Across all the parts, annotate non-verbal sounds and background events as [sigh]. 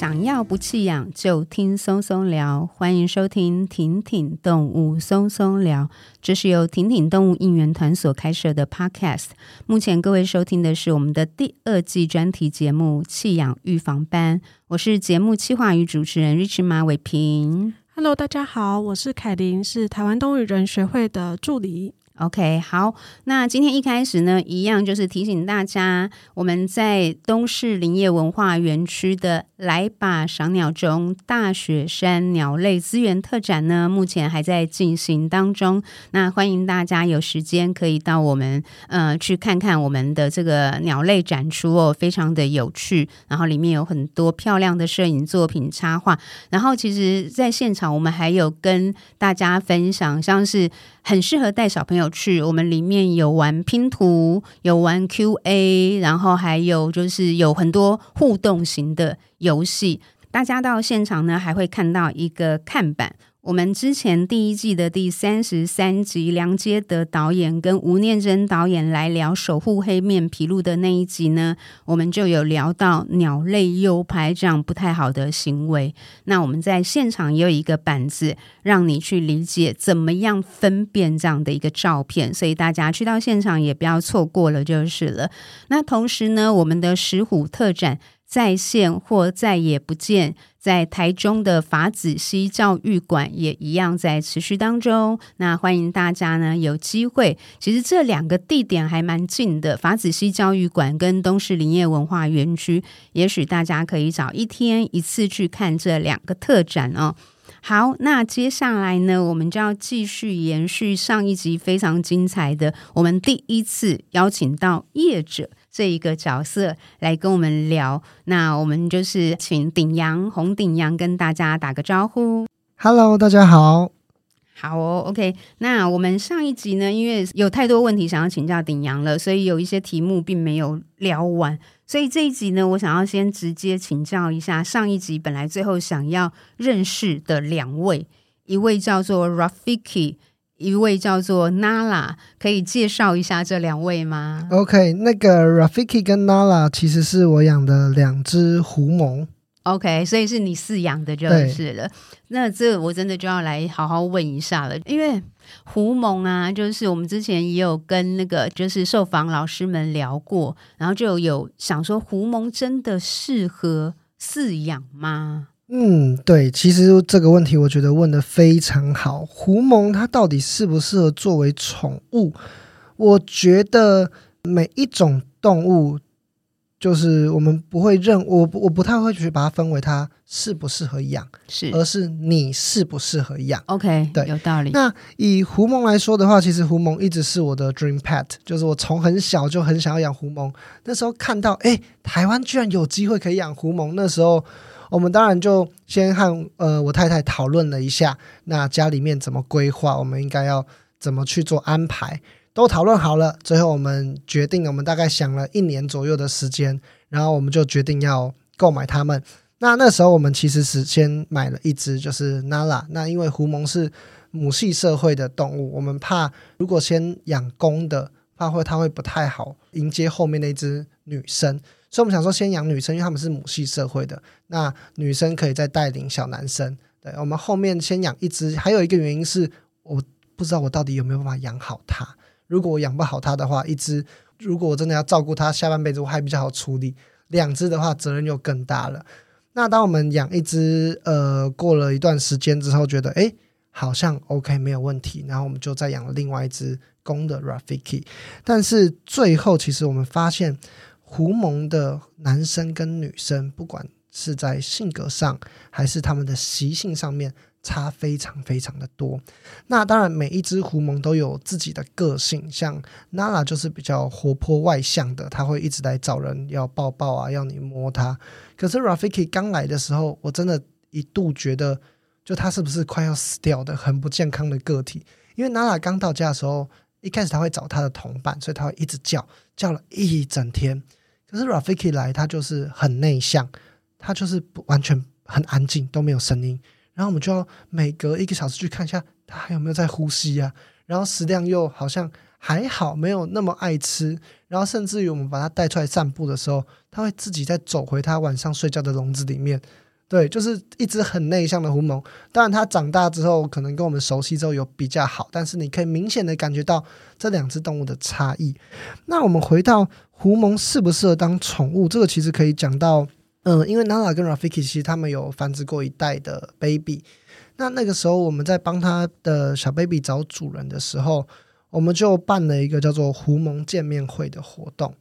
想要不弃养就听松松聊，欢迎收听挺挺动物松松聊。这是由挺挺动物应援团所开设的 Podcast。目前各位收听的是我们的第二季专题节目《弃养预防班》，我是节目企划与主持人 Rich 马伟平。Hello，大家好，我是凯琳，是台湾动物人学会的助理。OK，好，那今天一开始呢，一样就是提醒大家，我们在东市林业文化园区的“来吧赏鸟中”大雪山鸟类资源特展呢，目前还在进行当中。那欢迎大家有时间可以到我们呃去看看我们的这个鸟类展出哦，非常的有趣。然后里面有很多漂亮的摄影作品、插画。然后其实，在现场我们还有跟大家分享，像是很适合带小朋友。去我们里面有玩拼图，有玩 QA，然后还有就是有很多互动型的游戏。大家到现场呢，还会看到一个看板。我们之前第一季的第三十三集，梁杰德导演跟吴念真导演来聊守护黑面琵鹭的那一集呢，我们就有聊到鸟类诱拍这样不太好的行为。那我们在现场也有一个板子，让你去理解怎么样分辨这样的一个照片，所以大家去到现场也不要错过了就是了。那同时呢，我们的石虎特展。在线或再也不见，在台中的法子溪教育馆也一样在持续当中。那欢迎大家呢有机会，其实这两个地点还蛮近的，法子溪教育馆跟东势林业文化园区，也许大家可以找一天一次去看这两个特展哦。好，那接下来呢，我们就要继续延续上一集非常精彩的，我们第一次邀请到业者。这一个角色来跟我们聊，那我们就是请顶阳洪顶阳跟大家打个招呼。Hello，大家好。好哦，OK。那我们上一集呢，因为有太多问题想要请教顶阳了，所以有一些题目并没有聊完。所以这一集呢，我想要先直接请教一下上一集本来最后想要认识的两位，一位叫做 Rafiki。一位叫做 Nala，可以介绍一下这两位吗？OK，那个 Rafiki 跟 Nala 其实是我养的两只狐獴。OK，所以是你饲养的就是了。那这我真的就要来好好问一下了，因为狐獴啊，就是我们之前也有跟那个就是受访老师们聊过，然后就有想说狐獴真的适合饲养吗？嗯，对，其实这个问题我觉得问的非常好。狐獴它到底适不适合作为宠物？我觉得每一种动物，就是我们不会认我，我不太会去把它分为它适不适合养，是，而是你适不适合养。OK，对，有道理。那以狐獴来说的话，其实狐獴一直是我的 dream pet，就是我从很小就很想要养狐獴。那时候看到，哎，台湾居然有机会可以养狐獴，那时候。我们当然就先和呃我太太讨论了一下，那家里面怎么规划，我们应该要怎么去做安排，都讨论好了。最后我们决定，我们大概想了一年左右的时间，然后我们就决定要购买它们。那那时候我们其实是先买了一只，就是 Nala。那因为狐獴是母系社会的动物，我们怕如果先养公的，怕会它会不太好迎接后面那只女生。所以，我们想说先养女生，因为他们是母系社会的。那女生可以再带领小男生。对，我们后面先养一只，还有一个原因是，我不知道我到底有没有办法养好它。如果我养不好它的话，一只如果我真的要照顾它下半辈子，我还比较好处理。两只的话，责任又更大了。那当我们养一只，呃，过了一段时间之后，觉得诶好像 OK 没有问题，然后我们就再养了另外一只公的 Rafiki。但是最后，其实我们发现。狐獴的男生跟女生，不管是在性格上还是他们的习性上面，差非常非常的多。那当然，每一只狐獴都有自己的个性，像娜娜就是比较活泼外向的，他会一直来找人要抱抱啊，要你摸他。可是 Rafiki 刚来的时候，我真的一度觉得，就他是不是快要死掉的很不健康的个体？因为娜娜刚到家的时候，一开始他会找他的同伴，所以他会一直叫，叫了一整天。可是 Rafiki 来，他就是很内向，他就是不完全很安静，都没有声音。然后我们就要每隔一个小时去看一下他还有没有在呼吸啊。然后食量又好像还好，没有那么爱吃。然后甚至于我们把他带出来散步的时候，他会自己再走回他晚上睡觉的笼子里面。对，就是一只很内向的狐獴。当然，它长大之后可能跟我们熟悉之后有比较好，但是你可以明显的感觉到这两只动物的差异。那我们回到狐獴适不适合当宠物，这个其实可以讲到，嗯，因为 Nala 跟 Rafiki 其实他们有繁殖过一代的 baby。那那个时候我们在帮他的小 baby 找主人的时候，我们就办了一个叫做狐獴见面会的活动。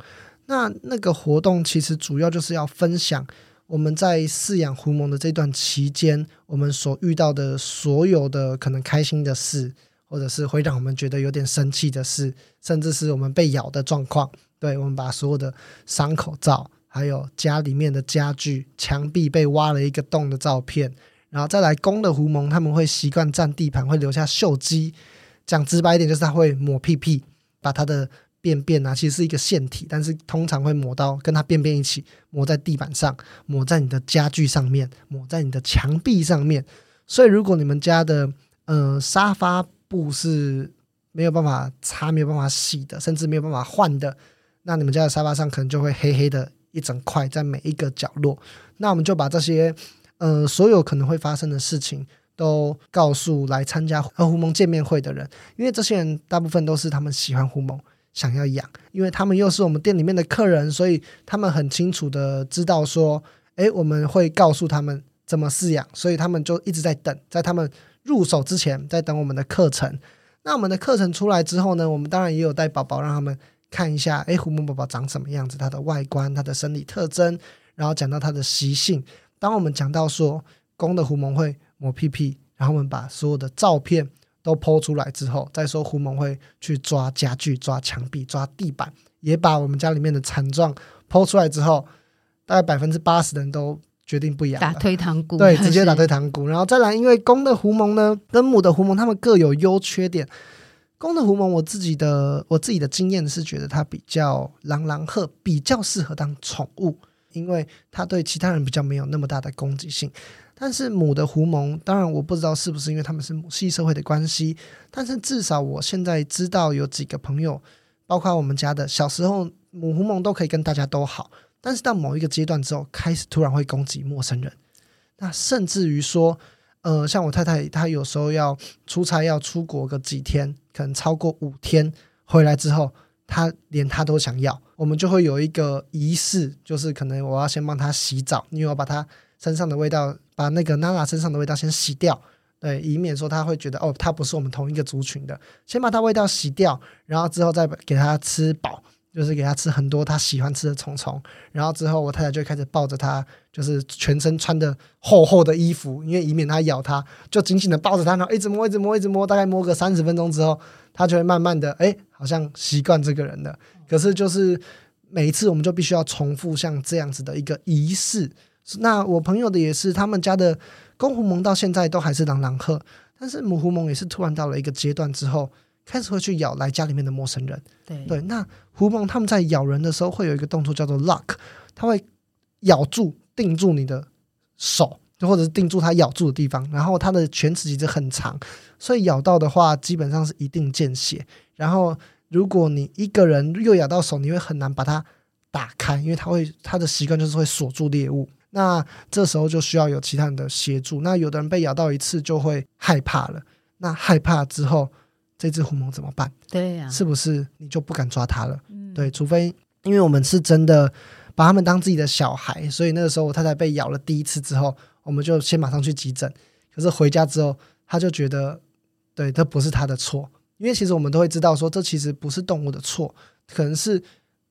那那个活动其实主要就是要分享。我们在饲养狐獴的这段期间，我们所遇到的所有的可能开心的事，或者是会让我们觉得有点生气的事，甚至是我们被咬的状况，对，我们把所有的伤口照，还有家里面的家具、墙壁被挖了一个洞的照片，然后再来公的狐獴，他们会习惯占地盘，会留下嗅迹，讲直白一点就是他会抹屁屁，把他的。便便啊，其实是一个腺体，但是通常会抹到跟它便便一起抹在地板上，抹在你的家具上面，抹在你的墙壁上面。所以，如果你们家的呃沙发布是没有办法擦、没有办法洗的，甚至没有办法换的，那你们家的沙发上可能就会黑黑的一整块在每一个角落。那我们就把这些呃所有可能会发生的事情都告诉来参加和狐蒙见面会的人，因为这些人大部分都是他们喜欢狐蒙。想要养，因为他们又是我们店里面的客人，所以他们很清楚的知道说，诶，我们会告诉他们怎么饲养，所以他们就一直在等，在他们入手之前，在等我们的课程。那我们的课程出来之后呢，我们当然也有带宝宝让他们看一下，诶，狐獴宝宝长什么样子，它的外观、它的生理特征，然后讲到它的习性。当我们讲到说，公的狐獴会抹屁屁，然后我们把所有的照片。都剖出来之后，再说狐獴会去抓家具、抓墙壁、抓地板，也把我们家里面的惨状剖出来之后，大概百分之八十的人都决定不养，打退堂鼓，[laughs] 对，直接打退堂鼓。然后再来，因为公的狐獴呢，跟母的狐獴，它们各有优缺点。公的狐獴，我自己的我自己的经验是觉得它比较狼狼赫，比较适合当宠物，因为它对其他人比较没有那么大的攻击性。但是母的狐獴，当然我不知道是不是因为他们是母系社会的关系，但是至少我现在知道有几个朋友，包括我们家的小时候母狐獴都可以跟大家都好，但是到某一个阶段之后，开始突然会攻击陌生人，那甚至于说，呃，像我太太她有时候要出差要出国个几天，可能超过五天回来之后，她连她都想要，我们就会有一个仪式，就是可能我要先帮她洗澡，因为我把她身上的味道。把那个娜娜身上的味道先洗掉，对，以免说他会觉得哦，他不是我们同一个族群的。先把他味道洗掉，然后之后再给他吃饱，就是给他吃很多他喜欢吃的虫虫。然后之后我太太就开始抱着他，就是全身穿的厚厚的衣服，因为以免他咬他，就紧紧的抱着他，然后一直摸，一直摸，一直摸，大概摸个三十分钟之后，他就会慢慢的哎，好像习惯这个人了。可是就是每一次我们就必须要重复像这样子的一个仪式。那我朋友的也是，他们家的公狐獴到现在都还是狼狼赫，但是母狐獴也是突然到了一个阶段之后，开始会去咬来家里面的陌生人。对对，那狐獴他们在咬人的时候会有一个动作叫做 lock，它会咬住定住你的手，就或者是定住它咬住的地方，然后它的犬齿其实很长，所以咬到的话基本上是一定见血。然后如果你一个人又咬到手，你会很难把它打开，因为它会它的习惯就是会锁住猎物。那这时候就需要有其他人的协助。那有的人被咬到一次就会害怕了。那害怕之后，这只狐獴怎么办？对呀、啊，是不是你就不敢抓它了？嗯、对，除非因为我们是真的把他们当自己的小孩，所以那个时候我太太被咬了第一次之后，我们就先马上去急诊。可是回家之后，他就觉得，对，这不是他的错，因为其实我们都会知道说，这其实不是动物的错，可能是。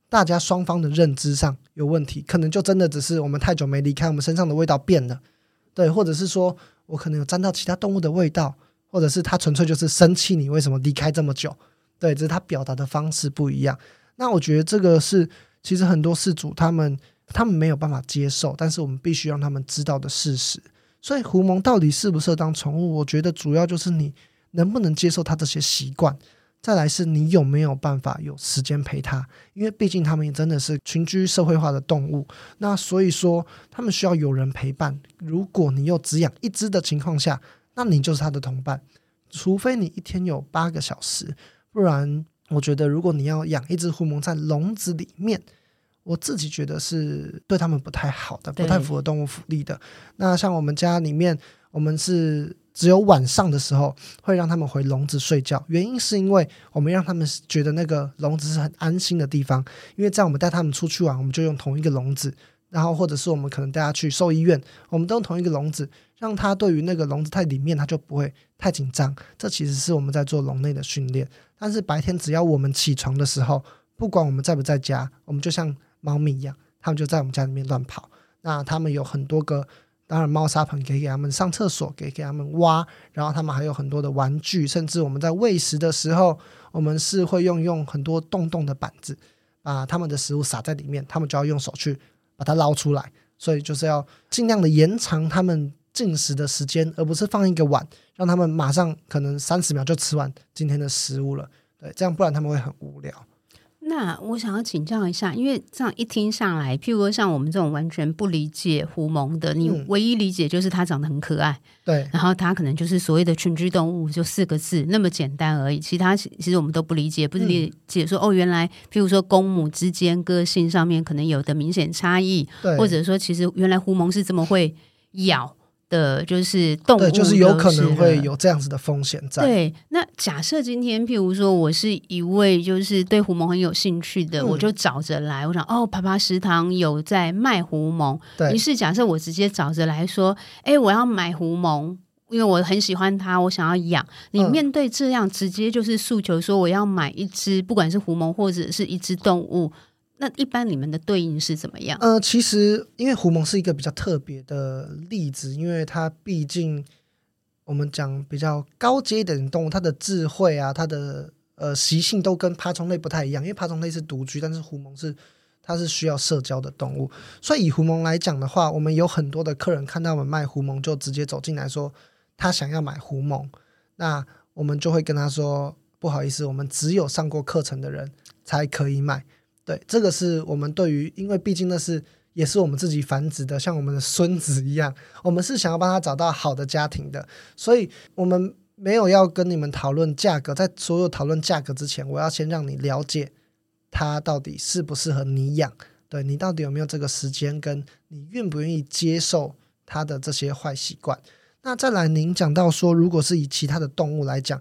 大家双方的认知上有问题，可能就真的只是我们太久没离开，我们身上的味道变了，对，或者是说我可能有沾到其他动物的味道，或者是他纯粹就是生气你为什么离开这么久，对，只是他表达的方式不一样。那我觉得这个是其实很多饲主他们他们没有办法接受，但是我们必须让他们知道的事实。所以狐獴到底适不适合当宠物？我觉得主要就是你能不能接受它这些习惯。再来是你有没有办法有时间陪他？因为毕竟他们也真的是群居社会化的动物，那所以说他们需要有人陪伴。如果你又只养一只的情况下，那你就是他的同伴。除非你一天有八个小时，不然我觉得如果你要养一只狐獴在笼子里面，我自己觉得是对他们不太好的，不太符合动物福利的。那像我们家里面，我们是只有晚上的时候会让他们回笼子睡觉，原因是因为我们让他们觉得那个笼子是很安心的地方，因为在我们带他们出去玩，我们就用同一个笼子。然后，或者是我们可能带他去兽医院，我们都用同一个笼子，让他对于那个笼子太里面，他就不会太紧张。这其实是我们在做笼内的训练。但是白天只要我们起床的时候，不管我们在不在家，我们就像猫咪一样，他们就在我们家里面乱跑。那他们有很多个，当然猫砂盆可以给他们上厕所，给给他们挖，然后他们还有很多的玩具，甚至我们在喂食的时候，我们是会用用很多洞洞的板子，把他们的食物撒在里面，他们就要用手去。把它捞出来，所以就是要尽量的延长他们进食的时间，而不是放一个碗，让他们马上可能三十秒就吃完今天的食物了。对，这样不然他们会很无聊。那我想要请教一下，因为这样一听上来，譬如说像我们这种完全不理解狐獴的，你唯一理解就是它长得很可爱，嗯、对，然后它可能就是所谓的群居动物，就四个字那么简单而已。其他其实我们都不理解，不是理解说、嗯、哦，原来譬如说公母之间个性上面可能有的明显差异，对，或者说其实原来狐獴是这么会咬。的就是动物，对，就是有可能会有这样子的风险在。对，那假设今天，譬如说，我是一位就是对狐獴很有兴趣的，嗯、我就找着来，我想哦，爬爬食堂有在卖狐獴。对，于是假设我直接找着来说，哎，我要买狐獴，因为我很喜欢它，我想要养。你面对这样直接就是诉求说，我要买一只，不管是狐獴或者是一只动物。那一般你们的对应是怎么样？呃，其实因为狐獴是一个比较特别的例子，因为它毕竟我们讲比较高阶的动物，它的智慧啊，它的呃习性都跟爬虫类不太一样。因为爬虫类是独居，但是狐獴是它是需要社交的动物。所以以狐獴来讲的话，我们有很多的客人看到我们卖狐獴，就直接走进来说他想要买狐獴。那我们就会跟他说，不好意思，我们只有上过课程的人才可以买。对，这个是我们对于，因为毕竟那是也是我们自己繁殖的，像我们的孙子一样，我们是想要帮他找到好的家庭的，所以我们没有要跟你们讨论价格，在所有讨论价格之前，我要先让你了解他到底适不适合你养，对，你到底有没有这个时间，跟你愿不愿意接受他的这些坏习惯。那再来，您讲到说，如果是以其他的动物来讲。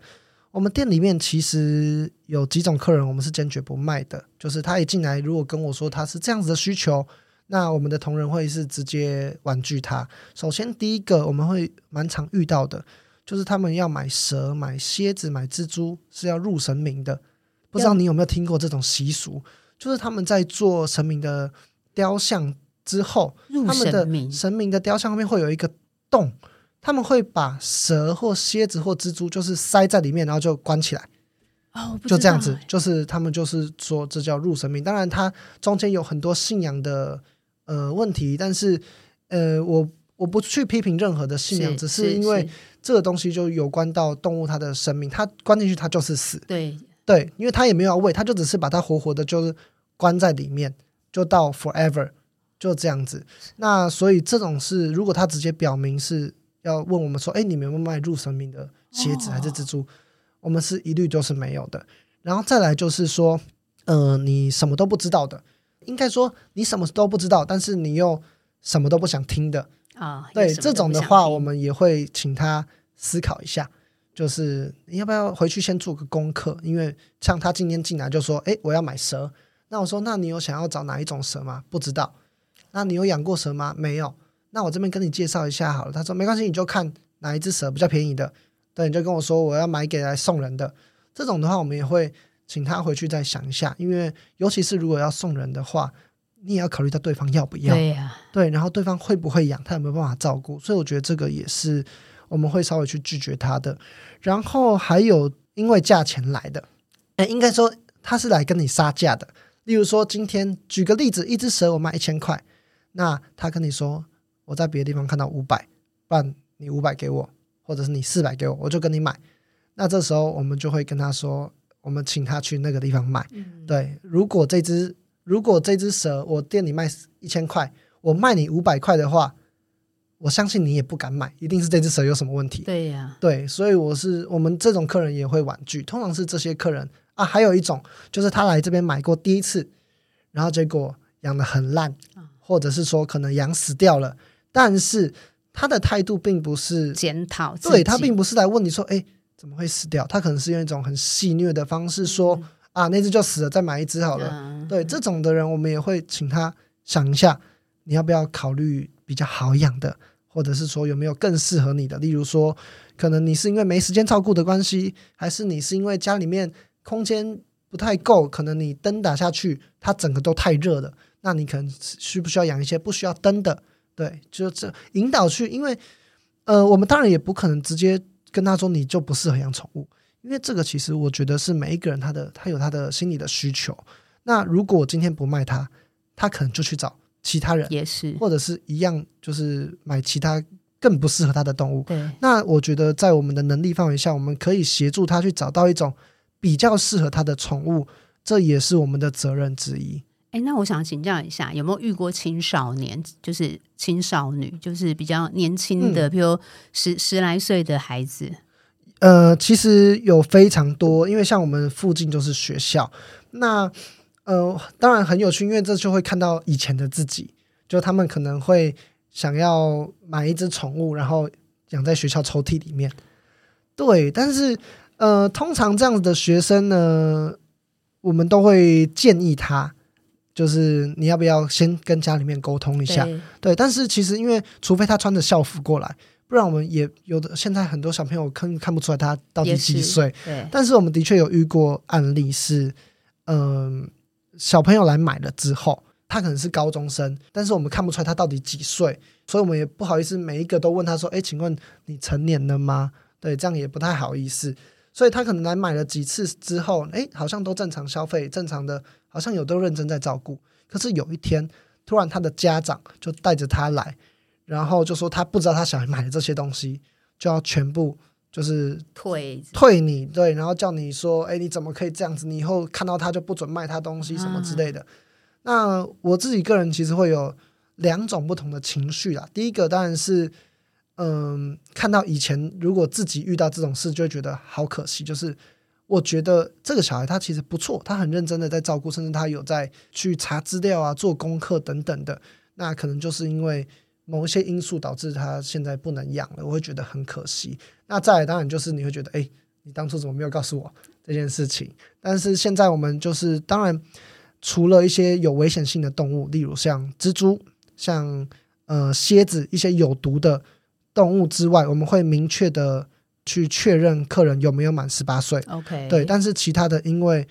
我们店里面其实有几种客人，我们是坚决不卖的。就是他一进来，如果跟我说他是这样子的需求，那我们的同仁会是直接婉拒他。首先，第一个我们会蛮常遇到的，就是他们要买蛇、买蝎子、买蜘蛛，是要入神明的。不知道你有没有听过这种习俗？就是他们在做神明的雕像之后，他们的神明的雕像后面会有一个洞。他们会把蛇或蝎子或蜘蛛，就是塞在里面，然后就关起来。哦，就这样子，就是他们就是说这叫入神明。当然，它中间有很多信仰的呃问题，但是呃，我我不去批评任何的信仰，只是因为这个东西就有关到动物它的生命，它关进去它就是死。对对，因为它也没有要喂，它就只是把它活活的，就是关在里面，就到 forever 就这样子。那所以这种是，如果它直接表明是。要问我们说，哎，你们有没有卖入神明的鞋子还是蜘蛛？哦、我们是一律都是没有的。然后再来就是说，呃，你什么都不知道的，应该说你什么都不知道，但是你又什么都不想听的啊。哦、对这种的话，我们也会请他思考一下，就是你要不要回去先做个功课？因为像他今天进来就说，哎，我要买蛇。那我说，那你有想要找哪一种蛇吗？不知道。那你有养过蛇吗？没有。那我这边跟你介绍一下好了。他说没关系，你就看哪一只蛇比较便宜的，对，你就跟我说我要买给来送人的。这种的话，我们也会请他回去再想一下，因为尤其是如果要送人的话，你也要考虑到对方要不要，对呀、啊，对，然后对方会不会养，他有没有办法照顾，所以我觉得这个也是我们会稍微去拒绝他的。然后还有因为价钱来的，哎，应该说他是来跟你杀价的。例如说今天举个例子，一只蛇我卖一千块，那他跟你说。我在别的地方看到五百，不然你五百给我，或者是你四百给我，我就跟你买。那这时候我们就会跟他说，我们请他去那个地方买。嗯、对，如果这只如果这只蛇我店里卖一千块，我卖你五百块的话，我相信你也不敢买，一定是这只蛇有什么问题。对呀、啊，对，所以我是我们这种客人也会婉拒。通常是这些客人啊，还有一种就是他来这边买过第一次，然后结果。养的很烂，或者是说可能养死掉了，但是他的态度并不是检讨，对，他并不是来问你说，哎，怎么会死掉？他可能是用一种很戏谑的方式说，嗯、啊，那只就死了，再买一只好了。嗯、对，这种的人，我们也会请他想一下，你要不要考虑比较好养的，或者是说有没有更适合你的？例如说，可能你是因为没时间照顾的关系，还是你是因为家里面空间不太够，可能你灯打下去，它整个都太热了。那你可能需不需要养一些不需要灯的？对，就这引导去，因为呃，我们当然也不可能直接跟他说你就不适合养宠物，因为这个其实我觉得是每一个人他的他有他的心理的需求。那如果我今天不卖他，他可能就去找其他人，也是或者是一样，就是买其他更不适合他的动物。对，那我觉得在我们的能力范围下，我们可以协助他去找到一种比较适合他的宠物，这也是我们的责任之一。哎，那我想请教一下，有没有遇过青少年，就是青少女，就是比较年轻的，比、嗯、如十十来岁的孩子？呃，其实有非常多，因为像我们附近就是学校，那呃，当然很有趣，因为这就会看到以前的自己，就他们可能会想要买一只宠物，然后养在学校抽屉里面。对，但是呃，通常这样子的学生呢，我们都会建议他。就是你要不要先跟家里面沟通一下？对，对，但是其实因为除非他穿着校服过来，不然我们也有的现在很多小朋友看看不出来他到底几岁。对，但是我们的确有遇过案例是，嗯、呃，小朋友来买了之后，他可能是高中生，但是我们看不出来他到底几岁，所以我们也不好意思每一个都问他说：“哎，请问你成年了吗？”对，这样也不太好意思。所以他可能来买了几次之后，哎，好像都正常消费，正常的，好像有都认真在照顾。可是有一天，突然他的家长就带着他来，然后就说他不知道他小孩买的这些东西，就要全部就是退退你，对，然后叫你说，哎，你怎么可以这样子？你以后看到他就不准卖他东西什么之类的。啊、那我自己个人其实会有两种不同的情绪啦。第一个当然是。嗯，看到以前如果自己遇到这种事，就会觉得好可惜。就是我觉得这个小孩他其实不错，他很认真的在照顾，甚至他有在去查资料啊、做功课等等的。那可能就是因为某一些因素导致他现在不能养了，我会觉得很可惜。那再来当然就是你会觉得，哎，你当初怎么没有告诉我这件事情？但是现在我们就是当然除了一些有危险性的动物，例如像蜘蛛、像呃蝎子，一些有毒的。动物之外，我们会明确的去确认客人有没有满十八岁。OK，对，但是其他的，因为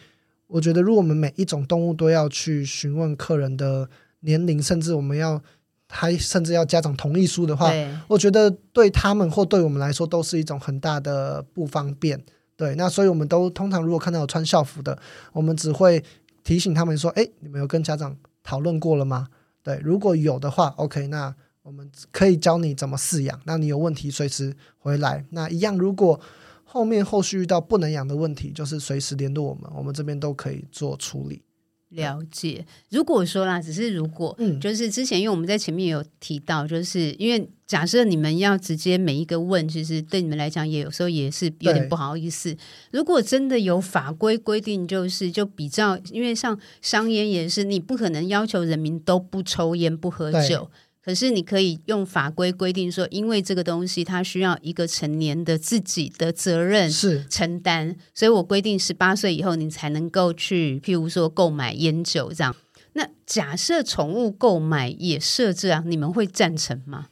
我觉得，如果我们每一种动物都要去询问客人的年龄，甚至我们要还甚至要家长同意书的话，我觉得对他们或对我们来说都是一种很大的不方便。对，那所以我们都通常如果看到有穿校服的，我们只会提醒他们说：“哎，你们有跟家长讨论过了吗？”对，如果有的话，OK，那。我们可以教你怎么饲养，那你有问题随时回来。那一样，如果后面后续遇到不能养的问题，就是随时联络我们，我们这边都可以做处理。了解。如果说啦，只是如果，嗯，就是之前因为我们在前面有提到，就是因为假设你们要直接每一个问，其实对你们来讲也有时候也是有点不好意思。如果真的有法规规定，就是就比较，因为像香烟也是，你不可能要求人民都不抽烟不喝酒。可是你可以用法规规定说，因为这个东西它需要一个成年的自己的责任是承担，所以我规定十八岁以后你才能够去，譬如说购买烟酒这样。那假设宠物购买也设置啊，你们会赞成吗？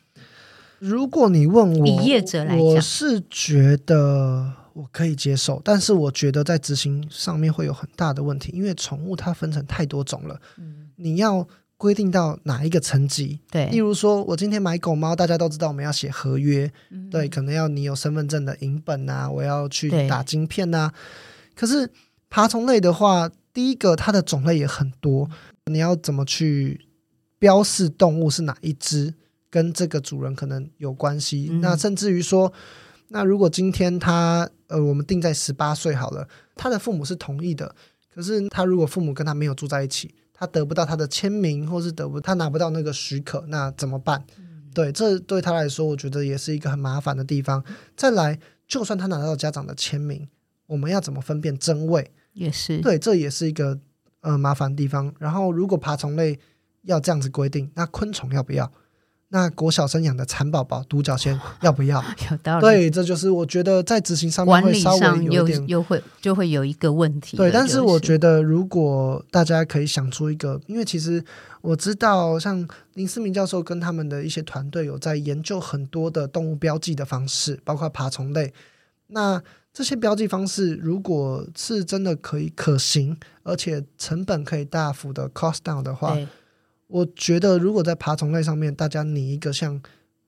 如果你问我，以业者来讲，我是觉得我可以接受，但是我觉得在执行上面会有很大的问题，因为宠物它分成太多种了，嗯，你要。规定到哪一个层级？对，例如说，我今天买狗猫，大家都知道我们要写合约，嗯、对，可能要你有身份证的影本啊，我要去打晶片啊。可是爬虫类的话，第一个它的种类也很多，你要怎么去标示动物是哪一只，跟这个主人可能有关系。嗯、那甚至于说，那如果今天他呃，我们定在十八岁好了，他的父母是同意的，可是他如果父母跟他没有住在一起。他得不到他的签名，或是得不他拿不到那个许可，那怎么办？嗯、对，这对他来说，我觉得也是一个很麻烦的地方。再来，就算他拿到家长的签名，我们要怎么分辨真伪？也是对，这也是一个呃麻烦的地方。然后，如果爬虫类要这样子规定，那昆虫要不要？那国小生养的蚕宝宝、独角仙 [laughs] 要不要？有道理。对，这就是我觉得在执行上面会稍微有点，又会就会有一个问题。对，但是我觉得如果大家可以想出一个，因为其实我知道，像林思明教授跟他们的一些团队有在研究很多的动物标记的方式，包括爬虫类。那这些标记方式，如果是真的可以可行，而且成本可以大幅的 cost down 的话。我觉得，如果在爬虫类上面，大家拟一个像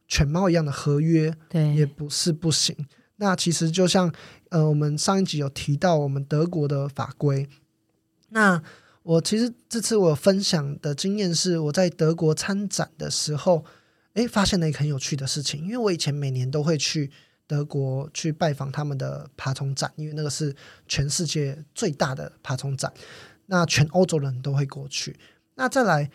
犬猫一样的合约，对，也不是不行。那其实就像呃，我们上一集有提到我们德国的法规。那我其实这次我分享的经验是，我在德国参展的时候，诶，发现了一个很有趣的事情。因为我以前每年都会去德国去拜访他们的爬虫展，因为那个是全世界最大的爬虫展，那全欧洲人都会过去。那再来。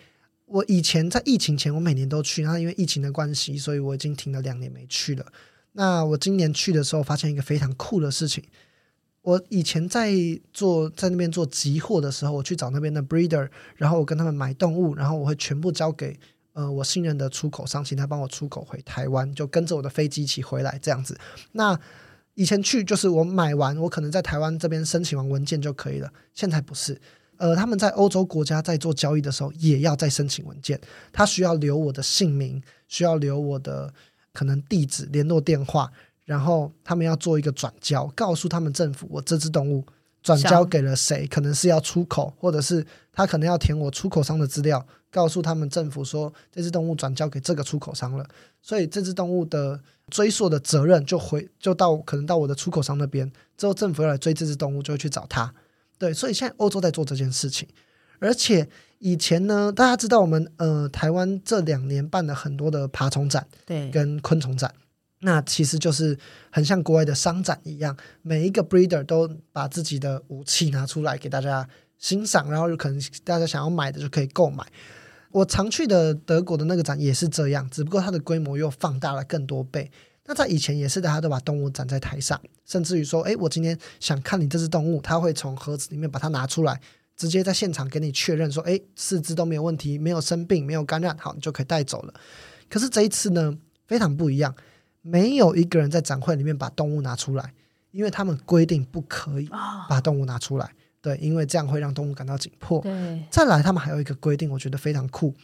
我以前在疫情前，我每年都去，然后因为疫情的关系，所以我已经停了两年没去了。那我今年去的时候，发现一个非常酷的事情。我以前在做在那边做集货的时候，我去找那边的 breeder，然后我跟他们买动物，然后我会全部交给呃我信任的出口商，请他帮我出口回台湾，就跟着我的飞机一起回来这样子。那以前去就是我买完，我可能在台湾这边申请完文件就可以了，现在不是。呃，他们在欧洲国家在做交易的时候，也要再申请文件。他需要留我的姓名，需要留我的可能地址、联络电话，然后他们要做一个转交，告诉他们政府我这只动物转交给了谁，可能是要出口，或者是他可能要填我出口商的资料，告诉他们政府说这只动物转交给这个出口商了。所以这只动物的追溯的责任就回就到可能到我的出口商那边，之后政府要来追这只动物，就会去找他。对，所以现在欧洲在做这件事情，而且以前呢，大家知道我们呃台湾这两年办了很多的爬虫展，对，跟昆虫展，那其实就是很像国外的商展一样，每一个 breeder 都把自己的武器拿出来给大家欣赏，然后有可能大家想要买的就可以购买。我常去的德国的那个展也是这样，只不过它的规模又放大了更多倍。那在以前也是，大家都把动物展在台上，甚至于说，诶，我今天想看你这只动物，他会从盒子里面把它拿出来，直接在现场给你确认说，诶，四肢都没有问题，没有生病，没有感染，好，你就可以带走了。可是这一次呢，非常不一样，没有一个人在展会里面把动物拿出来，因为他们规定不可以把动物拿出来，对，因为这样会让动物感到紧迫。对，再来，他们还有一个规定，我觉得非常酷。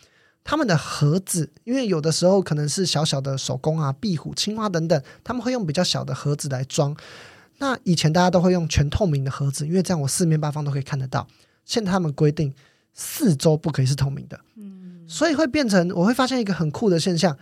他们的盒子，因为有的时候可能是小小的手工啊、壁虎、青蛙等等，他们会用比较小的盒子来装。那以前大家都会用全透明的盒子，因为这样我四面八方都可以看得到。现在他们规定四周不可以是透明的，嗯，所以会变成我会发现一个很酷的现象，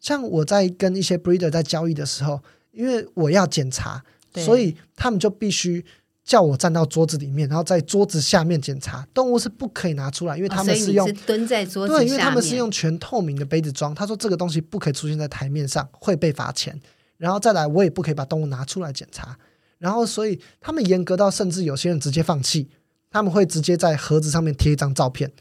像我在跟一些 breeder 在交易的时候，因为我要检查，所以他们就必须。叫我站到桌子里面，然后在桌子下面检查动物是不可以拿出来，因为他们是用、蹲在桌子对，因为他们是用全透明的杯子装。他说这个东西不可以出现在台面上，会被罚钱。然后再来，我也不可以把动物拿出来检查。然后所以他们严格到甚至有些人直接放弃，他们会直接在盒子上面贴一张照片，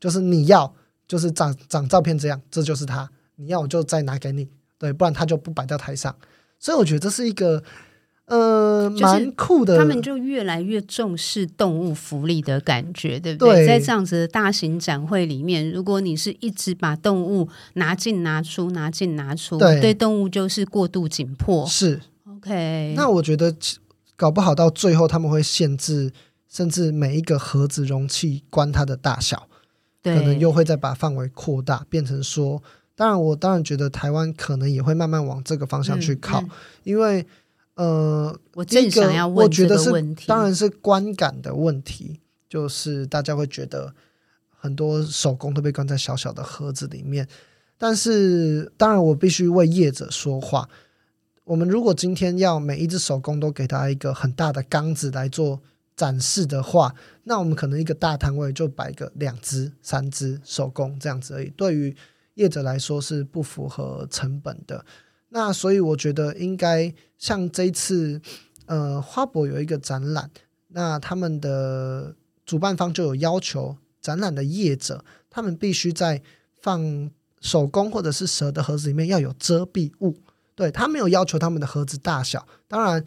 就是你要就是长长照片这样，这就是他，你要我就再拿给你，对，不然他就不摆到台上。所以我觉得这是一个。呃，蛮酷的。他们就越来越重视动物福利的感觉，对不对？对。在这样子的大型展会里面，如果你是一直把动物拿进拿出、拿进拿出，对，对动物就是过度紧迫。是，OK。那我觉得搞不好到最后他们会限制，甚至每一个盒子容器关它的大小，对，可能又会再把范围扩大，变成说，当然，我当然觉得台湾可能也会慢慢往这个方向去靠，嗯嗯、因为。呃，这个我觉得是，当然是观感的问题，就是大家会觉得很多手工都被关在小小的盒子里面。但是，当然我必须为业者说话。我们如果今天要每一只手工都给他一个很大的缸子来做展示的话，那我们可能一个大摊位就摆个两只、三只手工这样子而已。对于业者来说是不符合成本的。那所以我觉得应该像这一次，呃，花博有一个展览，那他们的主办方就有要求展览的业者，他们必须在放手工或者是蛇的盒子里面要有遮蔽物。对，他没有要求他们的盒子大小，当然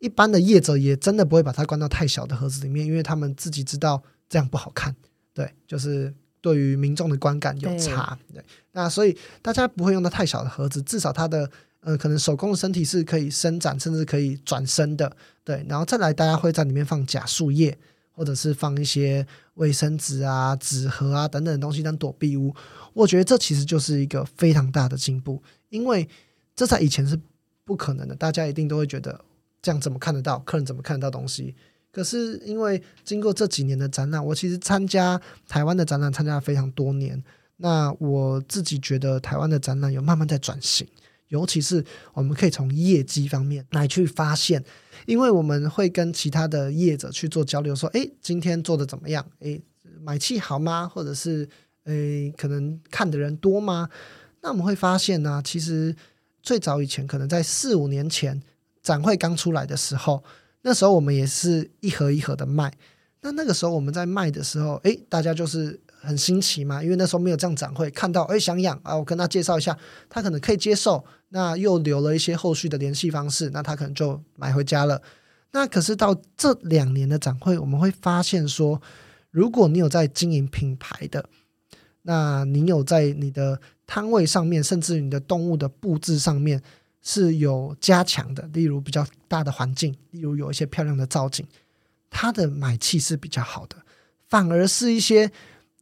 一般的业者也真的不会把它关到太小的盒子里面，因为他们自己知道这样不好看。对，就是对于民众的观感有差。对，对，那所以大家不会用到太小的盒子，至少它的呃可能手工的身体是可以伸展，甚至可以转身的。对，然后再来，大家会在里面放假树叶，或者是放一些卫生纸啊、纸盒啊等等的东西当躲避屋。我觉得这其实就是一个非常大的进步，因为这在以前是不可能的，大家一定都会觉得这样怎么看得到？客人怎么看得到东西？可是因为经过这几年的展览，我其实参加台湾的展览参加了非常多年，那我自己觉得台湾的展览有慢慢在转型，尤其是我们可以从业绩方面来去发现，因为我们会跟其他的业者去做交流，说，诶，今天做的怎么样？诶，买气好吗？或者是？诶，可能看的人多吗？那我们会发现呢，其实最早以前，可能在四五年前展会刚出来的时候，那时候我们也是一盒一盒的卖。那那个时候我们在卖的时候，诶，大家就是很新奇嘛，因为那时候没有这样展会，看到诶想养啊，我跟他介绍一下，他可能可以接受，那又留了一些后续的联系方式，那他可能就买回家了。那可是到这两年的展会，我们会发现说，如果你有在经营品牌的，那你有在你的摊位上面，甚至你的动物的布置上面是有加强的，例如比较大的环境，例如有一些漂亮的造景，它的买气是比较好的。反而是一些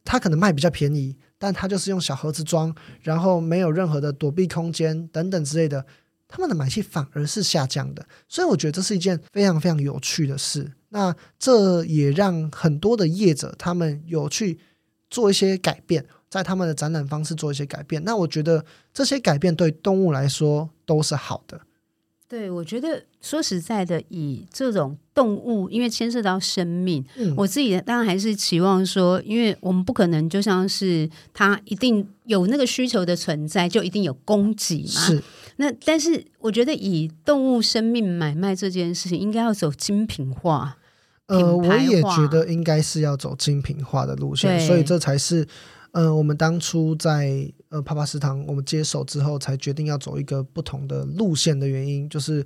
它可能卖比较便宜，但它就是用小盒子装，然后没有任何的躲避空间等等之类的，他们的买气反而是下降的。所以我觉得这是一件非常非常有趣的事。那这也让很多的业者他们有去做一些改变。在他们的展览方式做一些改变，那我觉得这些改变对动物来说都是好的。对，我觉得说实在的，以这种动物，因为牵涉到生命，嗯，我自己当然还是期望说，因为我们不可能就像是它一定有那个需求的存在，就一定有供给嘛。是。那但是我觉得以动物生命买卖这件事情，应该要走精品化。呃，我也觉得应该是要走精品化的路线，所以这才是。呃，我们当初在呃帕帕食堂我们接手之后，才决定要走一个不同的路线的原因，就是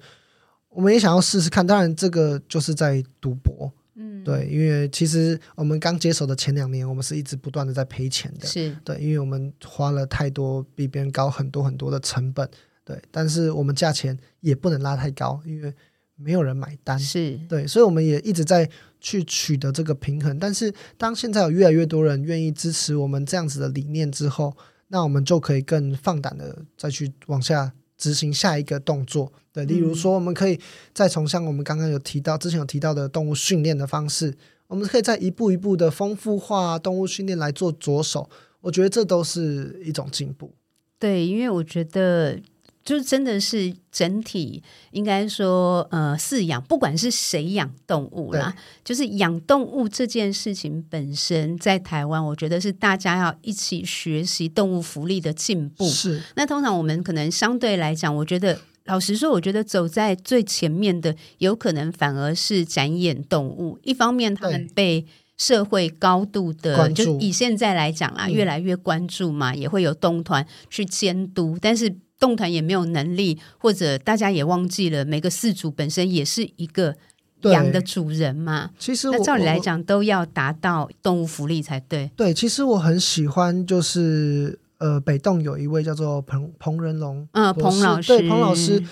我们也想要试试看。当然，这个就是在赌博，嗯，对，因为其实我们刚接手的前两年，我们是一直不断的在赔钱的，是对，因为我们花了太多比别人高很多很多的成本，对，但是我们价钱也不能拉太高，因为没有人买单，是对，所以我们也一直在。去取得这个平衡，但是当现在有越来越多人愿意支持我们这样子的理念之后，那我们就可以更放胆的再去往下执行下一个动作。对，例如说，我们可以再从像我们刚刚有提到之前有提到的动物训练的方式，我们可以再一步一步的丰富化动物训练来做着手。我觉得这都是一种进步。对，因为我觉得。就真的是整体应该说，呃，饲养不管是谁养动物啦，就是养动物这件事情本身，在台湾，我觉得是大家要一起学习动物福利的进步。是，那通常我们可能相对来讲，我觉得老实说，我觉得走在最前面的，有可能反而是展演动物。一方面，他们被社会高度的，就以现在来讲啦，越来越关注嘛，也会有动团去监督，但是。动团也没有能力，或者大家也忘记了，每个饲主本身也是一个羊的主人嘛。其实，那照理来讲，都要达到动物福利才对。对，其实我很喜欢，就是呃，北洞有一位叫做彭彭仁龙，嗯，彭老师，对，彭老师。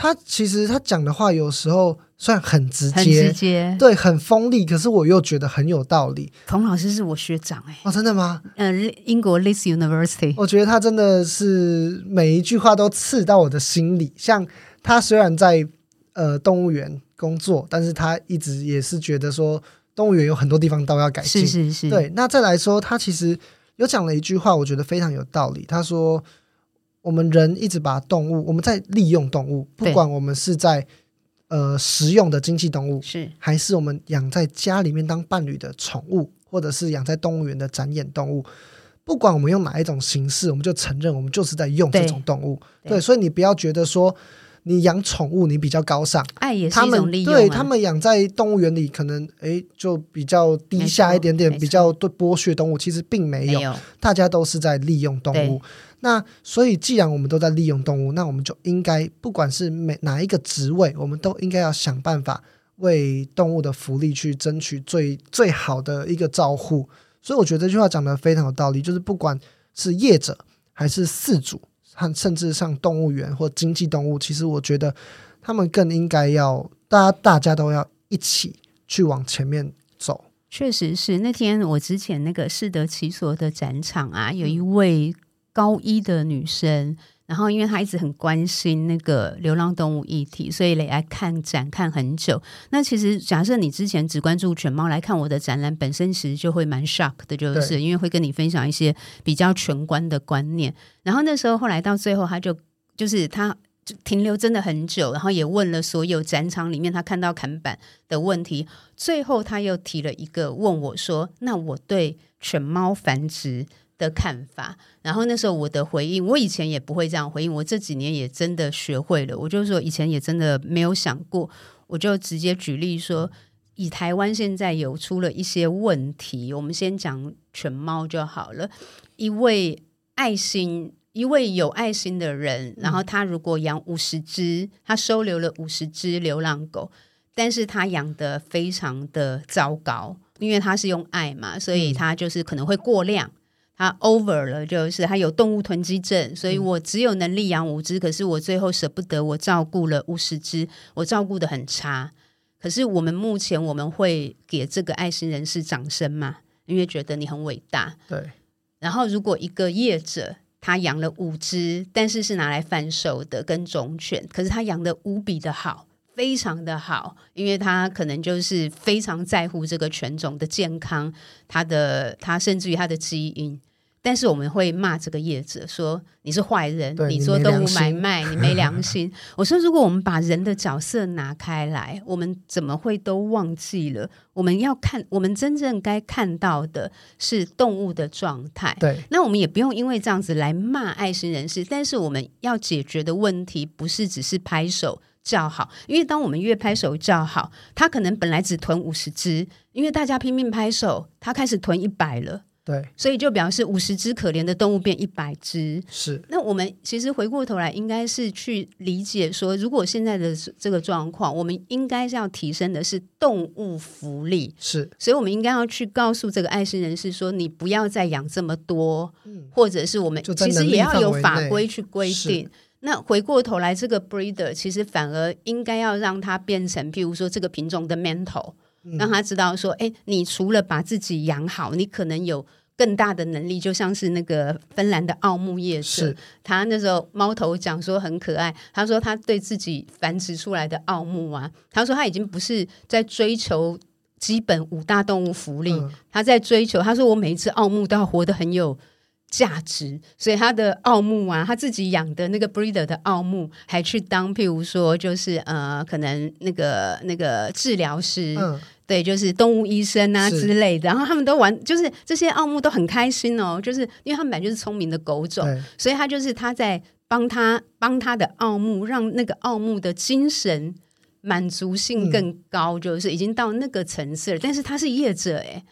他其实他讲的话有时候算很直接，很直接，对，很锋利，可是我又觉得很有道理。彭老师是我学长哎、欸，哦，真的吗？嗯、呃，英国 Leeds University，我觉得他真的是每一句话都刺到我的心里。像他虽然在呃动物园工作，但是他一直也是觉得说动物园有很多地方都要改进。是是是，对。那再来说，他其实有讲了一句话，我觉得非常有道理。他说。我们人一直把动物，我们在利用动物，不管我们是在呃食用的经济动物，是。还是我们养在家里面当伴侣的宠物，或者是养在动物园的展演动物，不管我们用哪一种形式，我们就承认我们就是在用这种动物。对，对，所以你不要觉得说你养宠物你比较高尚，爱也是一种利用啊。他们对他们养在动物园里，可能诶就比较低下一点点，比较对剥削动物，其实并没有，大家都是在利用动物。那所以，既然我们都在利用动物，那我们就应该，不管是每哪一个职位，我们都应该要想办法为动物的福利去争取最最好的一个照护。所以我觉得这句话讲得非常有道理，就是不管是业者还是饲主，和甚至像动物园或经济动物，其实我觉得他们更应该要大家大家都要一起去往前面走。确实是，那天我之前那个适得其所的展场啊，有一位高一的女生。然后，因为她一直很关心那个流浪动物议题，所以来看展看很久。那其实，假设你之前只关注犬猫来看我的展览，本身其实就会蛮 shock 的，就是因为会跟你分享一些比较全观的观念。然后那时候，后来到最后，他就就是他就停留真的很久，然后也问了所有展场里面他看到砍板的问题。最后，他又提了一个问我说：“那我对犬猫繁殖？”的看法，然后那时候我的回应，我以前也不会这样回应，我这几年也真的学会了。我就说以前也真的没有想过，我就直接举例说，以台湾现在有出了一些问题，我们先讲犬猫就好了。一位爱心，一位有爱心的人，然后他如果养五十只，他收留了五十只流浪狗，但是他养得非常的糟糕，因为他是用爱嘛，所以他就是可能会过量。他 over 了，就是他有动物囤积症，所以我只有能力养五只，可是我最后舍不得，我照顾了五十只，我照顾的很差。可是我们目前我们会给这个爱心人士掌声嘛？因为觉得你很伟大。对。然后如果一个业者他养了五只，但是是拿来贩售的，跟种犬，可是他养的无比的好，非常的好，因为他可能就是非常在乎这个犬种的健康，他的他甚至于他的基因。但是我们会骂这个业者说，你是坏人，你做动物买卖，你没良心。[laughs] 我说，如果我们把人的角色拿开来，我们怎么会都忘记了？我们要看，我们真正该看到的是动物的状态。对，那我们也不用因为这样子来骂爱心人士。但是我们要解决的问题，不是只是拍手叫好，因为当我们越拍手叫好，他可能本来只囤五十只，因为大家拼命拍手，他开始囤一百了。对，所以就表示五十只可怜的动物变一百只。是，那我们其实回过头来，应该是去理解说，如果现在的这个状况，我们应该是要提升的是动物福利。是，所以我们应该要去告诉这个爱心人士说，你不要再养这么多，嗯、或者是我们其实也要有法规去规定。那回过头来，这个 breeder 其实反而应该要让它变成，譬如说这个品种的 mentor。让他知道说，哎，你除了把自己养好，你可能有更大的能力。就像是那个芬兰的奥木业者，他那时候猫头讲说很可爱。他说他对自己繁殖出来的奥木啊，他说他已经不是在追求基本五大动物福利，嗯、他在追求。他说我每一只奥木都要活得很有价值，所以他的奥木啊，他自己养的那个 breeder 的奥木，还去当譬如说，就是呃，可能那个那个治疗师，嗯、对，就是动物医生啊之类的。然后他们都玩，就是这些奥木都很开心哦，就是因为他们本来就是聪明的狗种，所以他就是他在帮他帮他的奥木，让那个奥木的精神满足性更高，嗯、就是已经到那个层次了。但是他是业者哎，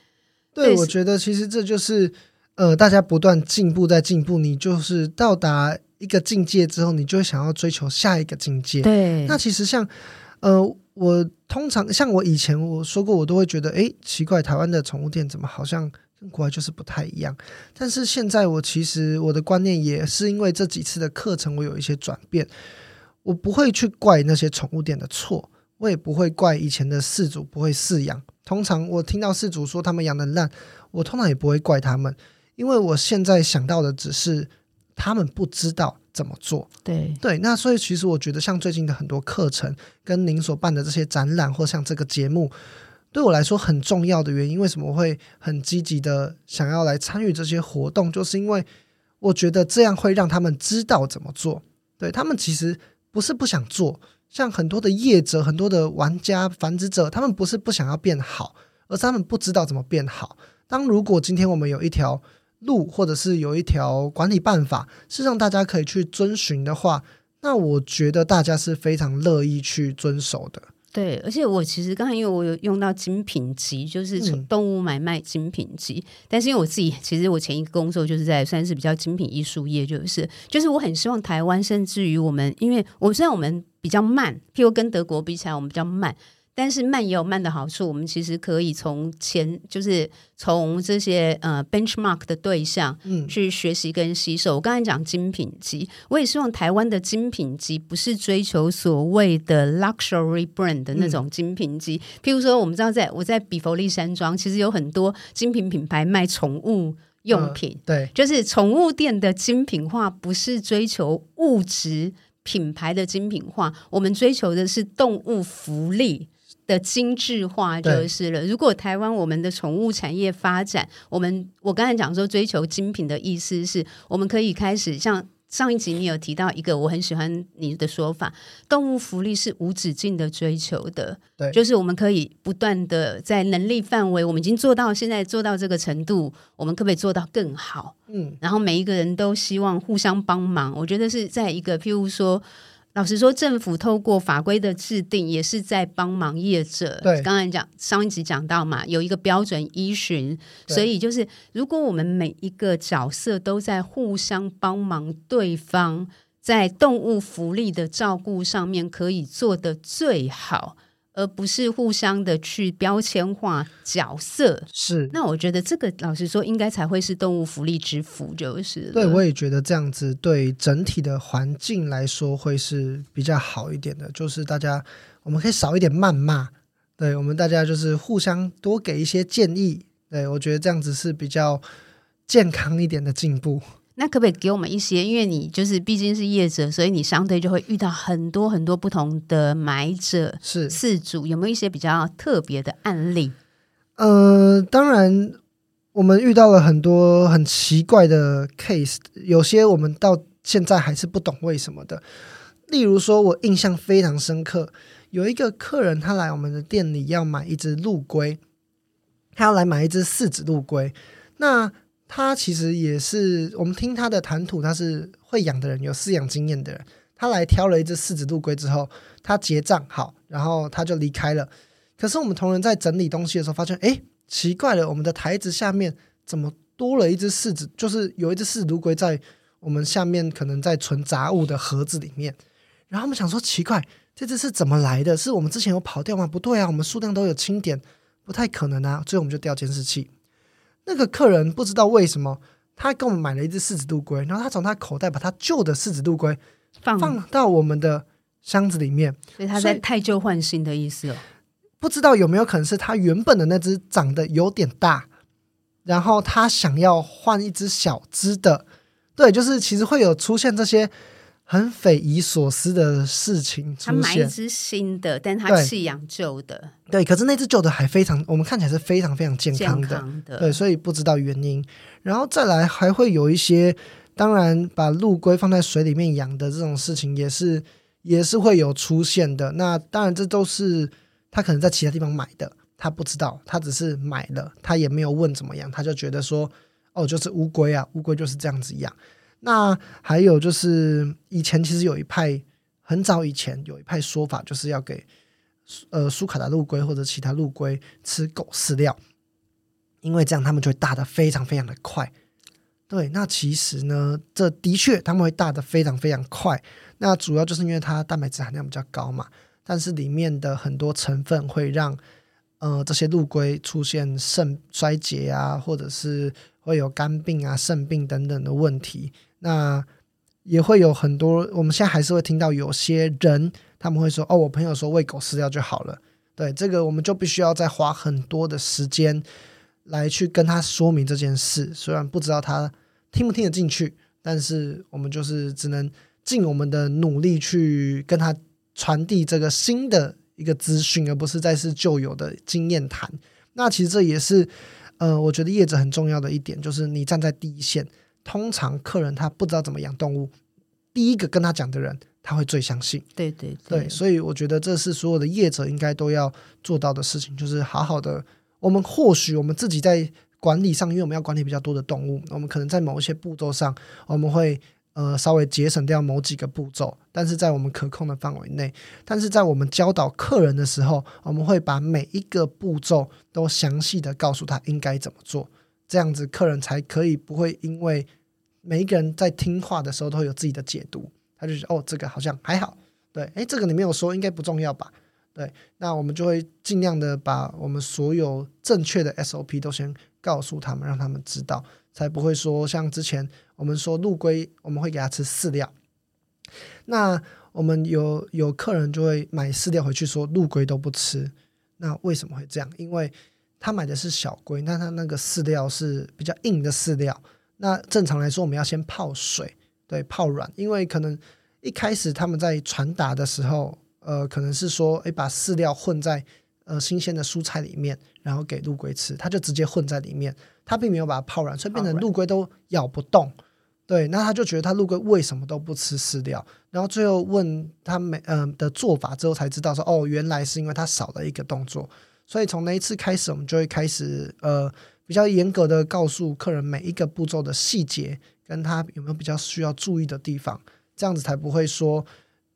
对，对我觉得其实这就是。呃，大家不断进步，在进步，你就是到达一个境界之后，你就会想要追求下一个境界。对，那其实像，呃，我通常像我以前我说过，我都会觉得，诶，奇怪，台湾的宠物店怎么好像跟国外就是不太一样？但是现在我其实我的观念也是因为这几次的课程，我有一些转变，我不会去怪那些宠物店的错，我也不会怪以前的饲主不会饲养。通常我听到饲主说他们养的烂，我通常也不会怪他们。因为我现在想到的只是他们不知道怎么做，对对，那所以其实我觉得像最近的很多课程，跟您所办的这些展览，或像这个节目，对我来说很重要的原因，为什么我会很积极的想要来参与这些活动，就是因为我觉得这样会让他们知道怎么做。对，他们其实不是不想做，像很多的业者、很多的玩家、繁殖者，他们不是不想要变好，而是他们不知道怎么变好。当如果今天我们有一条路，或者是有一条管理办法，是让大家可以去遵循的话，那我觉得大家是非常乐意去遵守的。对，而且我其实刚才因为我有用到精品级，就是从动物买卖精品级，嗯、但是因为我自己其实我前一个工作就是在算是比较精品艺术业，就是就是我很希望台湾，甚至于我们，因为我虽然我们比较慢，譬如跟德国比起来，我们比较慢。但是慢也有慢的好处，我们其实可以从前就是从这些呃 benchmark 的对象，嗯，去学习跟吸收。我刚才讲精品机，我也希望台湾的精品机不是追求所谓的 luxury brand 的那种精品机。嗯、譬如说，我们知道在我在比佛利山庄，其实有很多精品品牌卖宠物用品，呃、对，就是宠物店的精品化，不是追求物质品牌的精品化，我们追求的是动物福利。的精致化就是了。如果台湾我们的宠物产业发展，我们我刚才讲说追求精品的意思是，我们可以开始像上一集你有提到一个我很喜欢你的说法，动物福利是无止境的追求的，对，就是我们可以不断的在能力范围，我们已经做到现在做到这个程度，我们可不可以做到更好？嗯，然后每一个人都希望互相帮忙，我觉得是在一个譬如说。老实说，政府透过法规的制定，也是在帮忙业者。对，刚才讲上一集讲到嘛，有一个标准依循，所以就是如果我们每一个角色都在互相帮忙对方，在动物福利的照顾上面可以做得最好。而不是互相的去标签化角色，是。那我觉得这个老实说，应该才会是动物福利之福，就是。对，我也觉得这样子对整体的环境来说会是比较好一点的，就是大家我们可以少一点谩骂，对，我们大家就是互相多给一些建议，对，我觉得这样子是比较健康一点的进步。那可不可以给我们一些？因为你就是毕竟是业者，所以你相对就会遇到很多很多不同的买者，是事主，有没有一些比较特别的案例？呃，当然，我们遇到了很多很奇怪的 case，有些我们到现在还是不懂为什么的。例如说，我印象非常深刻，有一个客人他来我们的店里要买一只陆龟，他要来买一只四指陆龟，那。他其实也是，我们听他的谈吐，他是会养的人，有饲养经验的人。他来挑了一只四趾陆龟之后，他结账好，然后他就离开了。可是我们同仁在整理东西的时候，发现，哎，奇怪了，我们的台子下面怎么多了一只四趾？就是有一只四趾陆龟在我们下面，可能在存杂物的盒子里面。然后我们想说，奇怪，这只是怎么来的？是我们之前有跑掉吗？不对啊，我们数量都有清点，不太可能啊。最后我们就调监视器。那个客人不知道为什么，他给我们买了一只四指度龟，然后他从他口袋把他旧的四指度龟放放到我们的箱子里面，所以他在太旧换新的意思哦。不知道有没有可能是他原本的那只长得有点大，然后他想要换一只小只的，对，就是其实会有出现这些。很匪夷所思的事情出现。他买一只新的，但他弃养旧的。对，可是那只旧的还非常，我们看起来是非常非常健康的。健康的。对，所以不知道原因。然后再来还会有一些，当然把陆龟放在水里面养的这种事情，也是也是会有出现的。那当然这都是他可能在其他地方买的，他不知道，他只是买了，他也没有问怎么样，他就觉得说，哦，就是乌龟啊，乌龟就是这样子养。那还有就是，以前其实有一派，很早以前有一派说法，就是要给呃苏卡达陆龟或者其他陆龟吃狗饲料，因为这样它们就会大得非常非常的快。对，那其实呢，这的确它们会大得非常非常快。那主要就是因为它蛋白质含量比较高嘛，但是里面的很多成分会让呃这些陆龟出现肾衰竭啊，或者是会有肝病啊、肾病等等的问题。那也会有很多，我们现在还是会听到有些人他们会说：“哦，我朋友说喂狗饲料就好了。”对，这个我们就必须要再花很多的时间来去跟他说明这件事。虽然不知道他听不听得进去，但是我们就是只能尽我们的努力去跟他传递这个新的一个资讯，而不是再是旧有的经验谈。那其实这也是呃，我觉得业者很重要的一点，就是你站在第一线。通常客人他不知道怎么养动物，第一个跟他讲的人他会最相信。对对对，对，所以我觉得这是所有的业者应该都要做到的事情，就是好好的。我们或许我们自己在管理上，因为我们要管理比较多的动物，我们可能在某一些步骤上，我们会呃稍微节省掉某几个步骤，但是在我们可控的范围内。但是在我们教导客人的时候，我们会把每一个步骤都详细的告诉他应该怎么做，这样子客人才可以不会因为。每一个人在听话的时候都会有自己的解读，他就觉哦，这个好像还好，对，诶，这个你没有说，应该不重要吧？对，那我们就会尽量的把我们所有正确的 SOP 都先告诉他们，让他们知道，才不会说像之前我们说陆龟，我们会给他吃饲料。那我们有有客人就会买饲料回去说陆龟都不吃，那为什么会这样？因为他买的是小龟，那他那个饲料是比较硬的饲料。那正常来说，我们要先泡水，对，泡软，因为可能一开始他们在传达的时候，呃，可能是说，诶，把饲料混在呃新鲜的蔬菜里面，然后给陆龟吃，他就直接混在里面，他并没有把它泡软，所以变成陆龟都咬不动。对，那他就觉得他陆龟为什么都不吃饲料，然后最后问他们嗯、呃、的做法之后才知道说，哦，原来是因为他少了一个动作。所以从那一次开始，我们就会开始呃比较严格的告诉客人每一个步骤的细节，跟他有没有比较需要注意的地方，这样子才不会说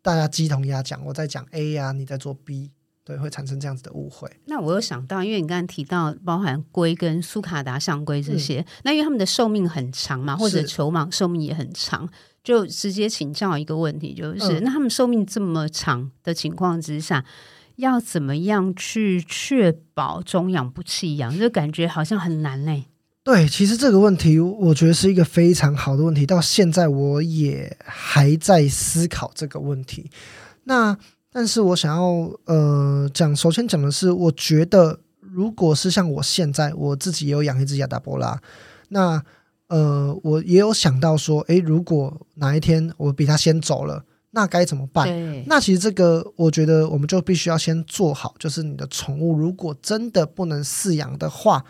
大家鸡同鸭讲，我在讲 A 呀、啊，你在做 B，对，会产生这样子的误会。那我有想到，因为你刚刚提到包含龟跟苏卡达象龟这些，嗯、那因为他们的寿命很长嘛，或者球蟒寿命也很长，就直接请教一个问题，就是、嗯、那他们寿命这么长的情况之下。要怎么样去确保中养不弃养？这感觉好像很难嘞。对，其实这个问题我觉得是一个非常好的问题，到现在我也还在思考这个问题。那但是我想要呃讲，首先讲的是，我觉得如果是像我现在我自己也有养一只亚达波拉，那呃我也有想到说，诶，如果哪一天我比他先走了。那该怎么办？那其实这个，我觉得我们就必须要先做好，就是你的宠物如果真的不能饲养的话，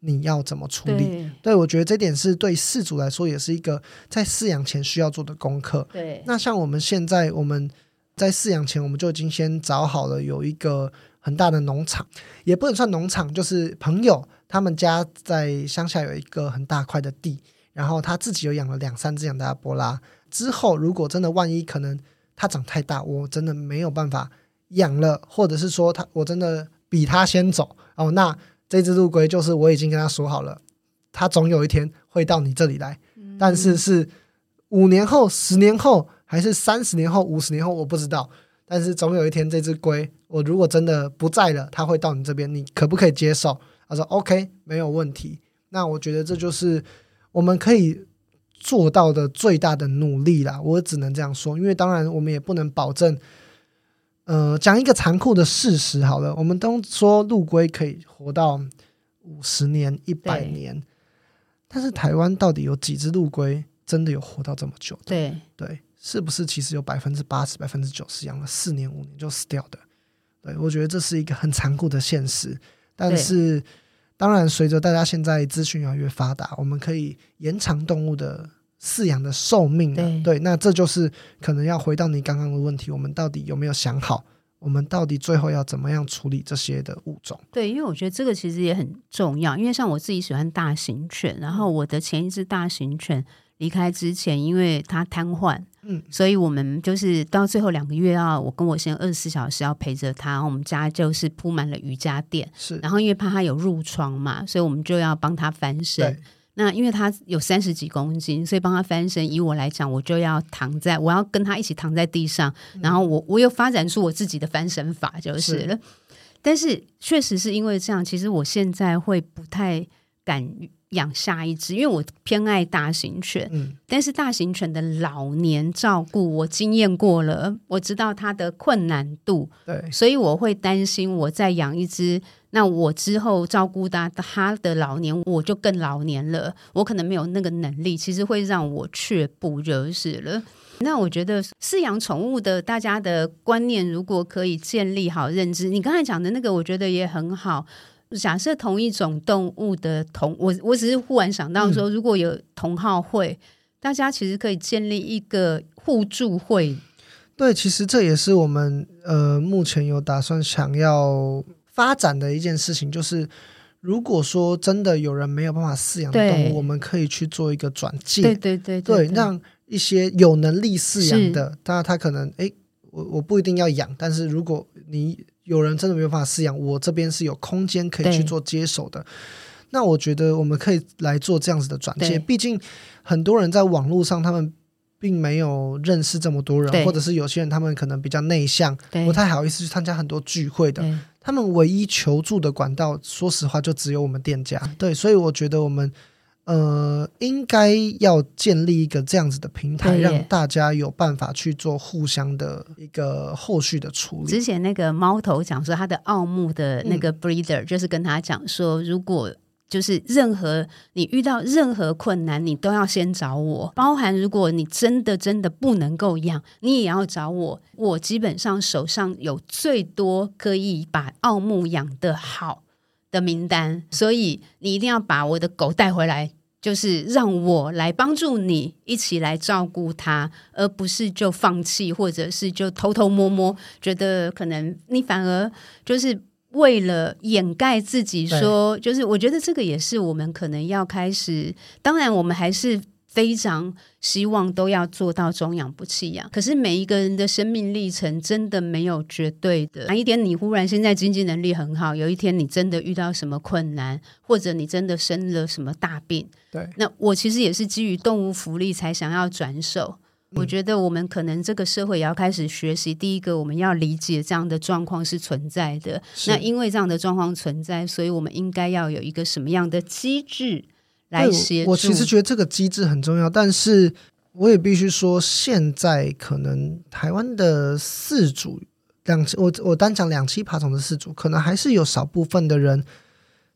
你要怎么处理？对，对，我觉得这点是对饲主来说也是一个在饲养前需要做的功课。对，那像我们现在我们在饲养前，我们就已经先找好了有一个很大的农场，也不能算农场，就是朋友他们家在乡下有一个很大块的地，然后他自己又养了两三只养大波拉。之后，如果真的万一可能它长太大，我真的没有办法养了，或者是说它我真的比它先走哦，那这只陆龟就是我已经跟他说好了，它总有一天会到你这里来，嗯、但是是五年后、十年后，还是三十年后、五十年后，我不知道。但是总有一天，这只龟我如果真的不在了，它会到你这边，你可不可以接受？他说 OK，没有问题。那我觉得这就是我们可以。做到的最大的努力啦，我只能这样说，因为当然我们也不能保证。呃，讲一个残酷的事实好了，我们都说陆龟可以活到五十年、一百年，但是台湾到底有几只陆龟真的有活到这么久？对对，是不是其实有百分之八十、百分之九十养了四年、五年就死掉的？对，我觉得这是一个很残酷的现实，但是。当然，随着大家现在资讯越来越发达，我们可以延长动物的饲养的寿命。对，对，那这就是可能要回到你刚刚的问题：我们到底有没有想好？我们到底最后要怎么样处理这些的物种？对，因为我觉得这个其实也很重要。因为像我自己喜欢大型犬，然后我的前一只大型犬离开之前，因为他瘫痪。嗯，所以我们就是到最后两个月啊，我跟我先生二十四小时要陪着他。我们家就是铺满了瑜伽垫，是。然后因为怕他有褥疮嘛，所以我们就要帮他翻身。那因为他有三十几公斤，所以帮他翻身。以我来讲，我就要躺在，我要跟他一起躺在地上。嗯、然后我我又发展出我自己的翻身法，就是了。是但是确实是因为这样，其实我现在会不太敢。养下一只，因为我偏爱大型犬，嗯，但是大型犬的老年照顾我经验过了，我知道它的困难度，对，所以我会担心，我再养一只，那我之后照顾它，它的老年我就更老年了，我可能没有那个能力，其实会让我却步就是了。那我觉得饲养宠物的大家的观念，如果可以建立好认知，你刚才讲的那个，我觉得也很好。假设同一种动物的同我，我只是忽然想到说，如果有同好会，嗯、大家其实可以建立一个互助会。对，其实这也是我们呃目前有打算想要发展的一件事情，就是如果说真的有人没有办法饲养动物，我们可以去做一个转介，对对对让一些有能力饲养的，当然他可能哎，我我不一定要养，但是如果你。有人真的没有办法饲养，我这边是有空间可以去做接手的。那我觉得我们可以来做这样子的转介。毕竟很多人在网络上，他们并没有认识这么多人，或者是有些人他们可能比较内向，不太好意思去参加很多聚会的。他们唯一求助的管道，说实话就只有我们店家。对，所以我觉得我们呃应该要建立一个这样子的平台，让大家有办法去做互相的一个后续的处理。之前那个猫头讲说，他的奥牧的那个 breeder、嗯、就是跟他讲说，如果就是任何你遇到任何困难，你都要先找我。包含如果你真的真的不能够养，你也要找我。我基本上手上有最多可以把奥牧养得好的名单，所以你一定要把我的狗带回来，就是让我来帮助你一起来照顾它，而不是就放弃，或者是就偷偷摸摸，觉得可能你反而就是。为了掩盖自己说，说就是我觉得这个也是我们可能要开始。当然，我们还是非常希望都要做到终养不弃养。可是每一个人的生命历程真的没有绝对的。哪一天你忽然现在经济能力很好，有一天你真的遇到什么困难，或者你真的生了什么大病，对，那我其实也是基于动物福利才想要转手。我觉得我们可能这个社会也要开始学习。第一个，我们要理解这样的状况是存在的。那因为这样的状况存在，所以我们应该要有一个什么样的机制来协助？我其实觉得这个机制很重要，但是我也必须说，现在可能台湾的饲主两，我我单讲两栖爬虫的饲主，可能还是有少部分的人。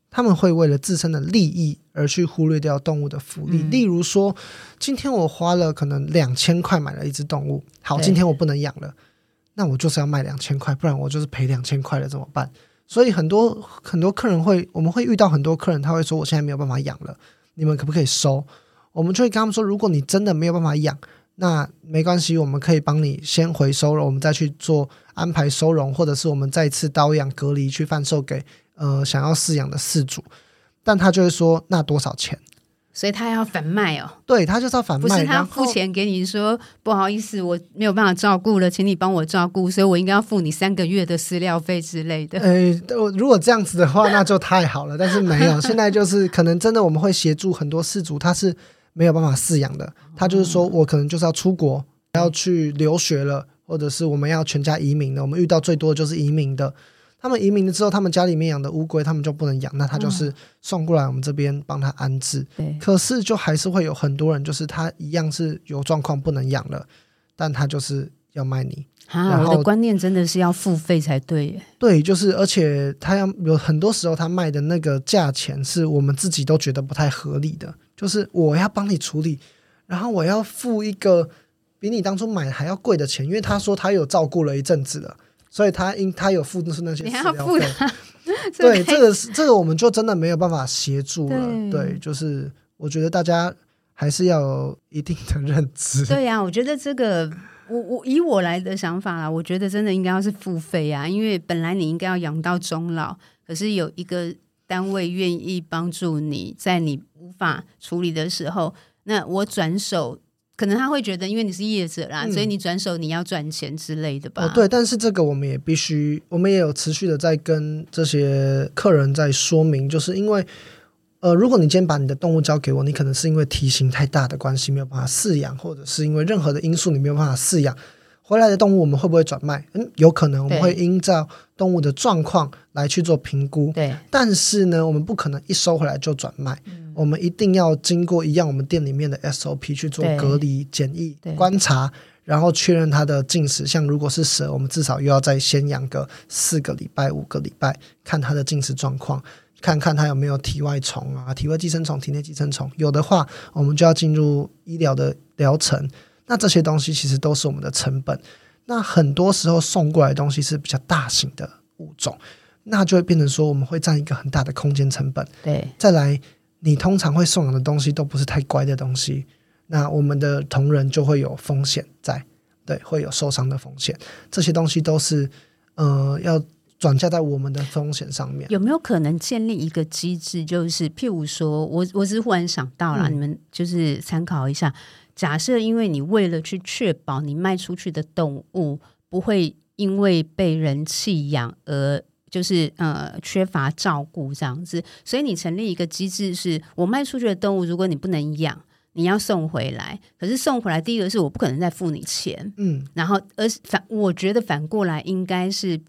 他们会为了自身的利益而去忽略掉动物的福利。嗯、例如说，今天我花了可能两千块买了一只动物，好，今天我不能养了，那我就是要卖两千块，不然我就是赔两千块了，怎么办？所以很多很多客人会，我们会遇到很多客人，他会说，我现在没有办法养了，你们可不可以收？我们就会跟他们说，如果你真的没有办法养，那没关系，我们可以帮你先回收了，我们再去做安排收容，或者是我们再次刀养隔离去贩售给。呃，想要饲养的饲主，但他就会说那多少钱？所以他要反卖哦。对，他就是要反卖，不是他付钱给你说不好意思，我没有办法照顾了，请你帮我照顾，所以我应该要付你三个月的饲料费之类的。呃，[laughs] 如果这样子的话，那就太好了。但是没有，现在就是可能真的我们会协助很多饲主，他是没有办法饲养的，他就是说我可能就是要出国，要去留学了，或者是我们要全家移民的。我们遇到最多的就是移民的。他们移民了之后，他们家里面养的乌龟，他们就不能养，那他就是送过来我们这边帮他安置。对，可是就还是会有很多人，就是他一样是有状况不能养了，但他就是要卖你。我的观念真的是要付费才对耶。对，就是而且他要有很多时候他卖的那个价钱是我们自己都觉得不太合理的，就是我要帮你处理，然后我要付一个比你当初买还要贵的钱，因为他说他有照顾了一阵子了。所以他应他有付的是那些，你还要付他？[laughs] 对，这个是这个我们就真的没有办法协助了。对，对，就是我觉得大家还是要有一定的认知。对呀、啊，我觉得这个我我以我来的想法啦，我觉得真的应该要是付费啊，因为本来你应该要养到终老，可是有一个单位愿意帮助你在你无法处理的时候，那我转手。可能他会觉得，因为你是业者啦，嗯、所以你转手你要赚钱之类的吧？哦，对，但是这个我们也必须，我们也有持续的在跟这些客人在说明，就是因为，呃，如果你今天把你的动物交给我，你可能是因为体型太大的关系没有办法饲养，或者是因为任何的因素你没有办法饲养。回来的动物我们会不会转卖？嗯，有可能，我们会依照动物的状况来去做评估。对，但是呢，我们不可能一收回来就转卖。嗯，我们一定要经过一样我们店里面的 SOP 去做隔离、检疫、观察，然后确认它的进食。像如果是蛇，我们至少又要再先养个四个礼拜、五个礼拜，看它的进食状况，看看它有没有体外虫啊、体外寄生虫、体内寄生虫。有的话，我们就要进入医疗的疗程。那这些东西其实都是我们的成本。那很多时候送过来的东西是比较大型的物种，那就会变成说我们会占一个很大的空间成本。对，再来，你通常会送养的东西都不是太乖的东西，那我们的同仁就会有风险在，对，会有受伤的风险。这些东西都是呃要转嫁在我们的风险上面。有没有可能建立一个机制，就是譬如说我我只是忽然想到了，嗯、你们就是参考一下。假设，因为你为了去确保你卖出去的动物不会因为被人弃养而就是呃缺乏照顾这样子，所以你成立一个机制是，是我卖出去的动物，如果你不能养，你要送回来，可是送回来，第一个是我不可能再付你钱，嗯，然后而反我觉得反过来应该是。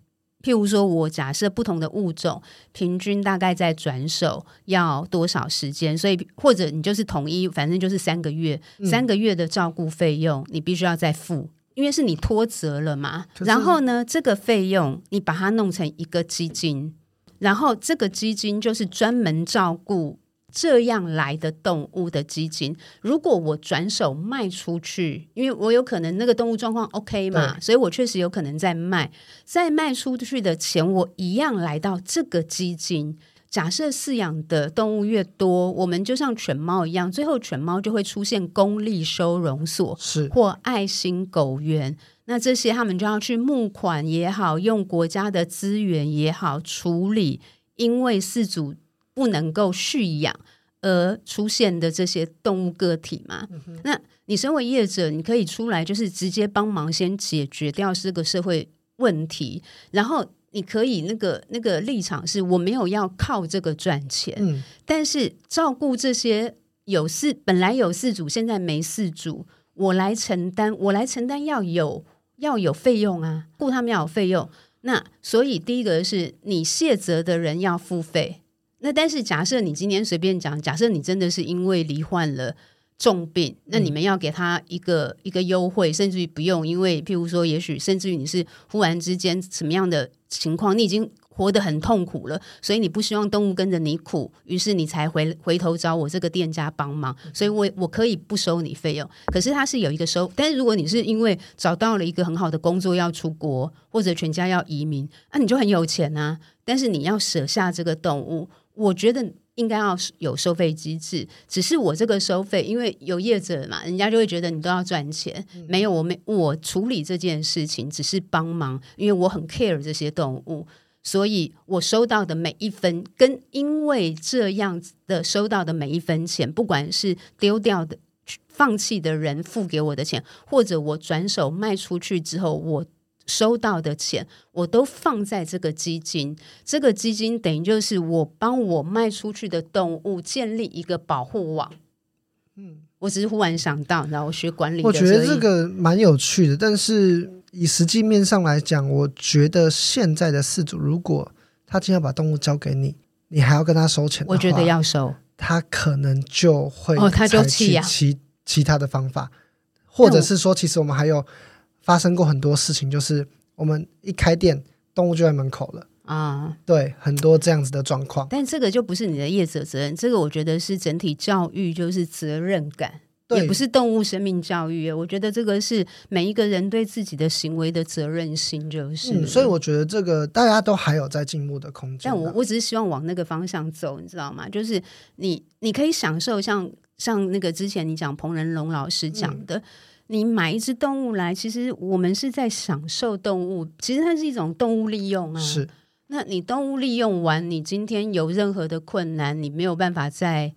譬如说，我假设不同的物种平均大概在转手要多少时间，所以或者你就是统一，反正就是三个月，嗯、三个月的照顾费用你必须要再付，因为是你脱责了嘛。然后呢，这个费用你把它弄成一个基金，然后这个基金就是专门照顾。这样来的动物的基金，如果我转手卖出去，因为我有可能那个动物状况 OK 嘛，所以我确实有可能在卖，在卖出去的钱，我一样来到这个基金。假设饲养的动物越多，我们就像犬猫一样，最后犬猫就会出现公立收容所，是或爱心狗园。那这些他们就要去募款也好，用国家的资源也好处理，因为饲主。不能够蓄养而出现的这些动物个体嘛？嗯、那你身为业者，你可以出来就是直接帮忙先解决掉这个社会问题，然后你可以那个那个立场是我没有要靠这个赚钱，嗯、但是照顾这些有事本来有事主现在没事主，我来承担，我来承担要有要有费用啊，雇他们要有费用。那所以第一个是你卸责的人要付费。那但是假设你今天随便讲，假设你真的是因为罹患了重病，那你们要给他一个、嗯、一个优惠，甚至于不用，因为譬如说，也许甚至于你是忽然之间什么样的情况，你已经活得很痛苦了，所以你不希望动物跟着你苦，于是你才回回头找我这个店家帮忙，所以我我可以不收你费用，可是他是有一个收，但是如果你是因为找到了一个很好的工作要出国，或者全家要移民，那、啊、你就很有钱啊，但是你要舍下这个动物。我觉得应该要有收费机制，只是我这个收费，因为有业者嘛，人家就会觉得你都要赚钱。嗯、没有，我没我处理这件事情只是帮忙，因为我很 care 这些动物，所以我收到的每一分，跟因为这样子的收到的每一分钱，不管是丢掉的、放弃的人付给我的钱，或者我转手卖出去之后我。收到的钱我都放在这个基金，这个基金等于就是我帮我卖出去的动物建立一个保护网。嗯，我只是忽然想到，然后我学管理，我觉得这个蛮有趣的。但是以实际面上来讲，我觉得现在的饲主，如果他今天要把动物交给你，你还要跟他收钱，我觉得要收，他可能就会哦，他就弃养其其他的方法，或者是说，其实我们还有。发生过很多事情，就是我们一开店，动物就在门口了啊。对，很多这样子的状况。但这个就不是你的业者责任，这个我觉得是整体教育，就是责任感，也不是动物生命教育。我觉得这个是每一个人对自己的行为的责任心，就是、嗯。所以我觉得这个大家都还有在进步的空间。但我我只是希望往那个方向走，你知道吗？就是你你可以享受像像那个之前你讲彭仁龙老师讲的。嗯你买一只动物来，其实我们是在享受动物，其实它是一种动物利用啊。是，那你动物利用完，你今天有任何的困难，你没有办法再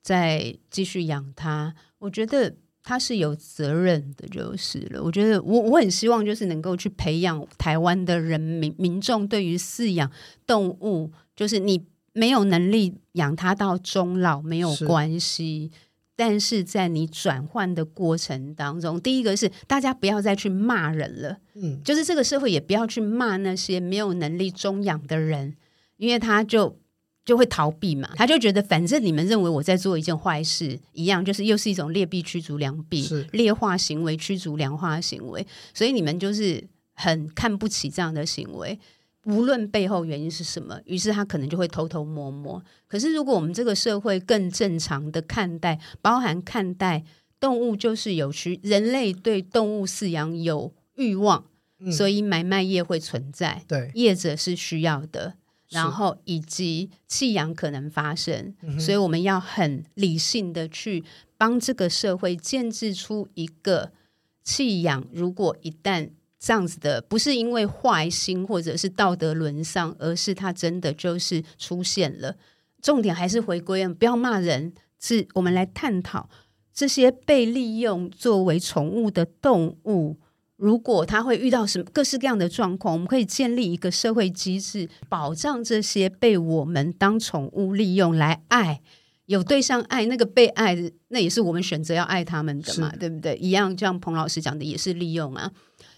再继续养它，我觉得它是有责任的，就是了。我觉得我我很希望就是能够去培养台湾的人民民众对于饲养动物，就是你没有能力养它到终老没有关系。但是在你转换的过程当中，第一个是大家不要再去骂人了，嗯，就是这个社会也不要去骂那些没有能力中养的人，因为他就就会逃避嘛，他就觉得反正你们认为我在做一件坏事一样，就是又是一种劣币驱逐良币，是劣化行为驱逐良化行为，所以你们就是很看不起这样的行为。无论背后原因是什么，于是他可能就会偷偷摸摸。可是，如果我们这个社会更正常的看待，包含看待动物就是有需，人类对动物饲养有欲望，嗯，所以买卖业会存在。对，业者是需要的，然后以及弃养可能发生，所以我们要很理性的去帮这个社会建置出一个弃养。如果一旦这样子的不是因为坏心或者是道德沦丧，而是他真的就是出现了。重点还是回归，不要骂人，是我们来探讨这些被利用作为宠物的动物，如果他会遇到什么各式各样的状况，我们可以建立一个社会机制，保障这些被我们当宠物利用来爱，有对象爱，那个被爱，那也是我们选择要爱他们的嘛，对不对？一样，像彭老师讲的，也是利用啊。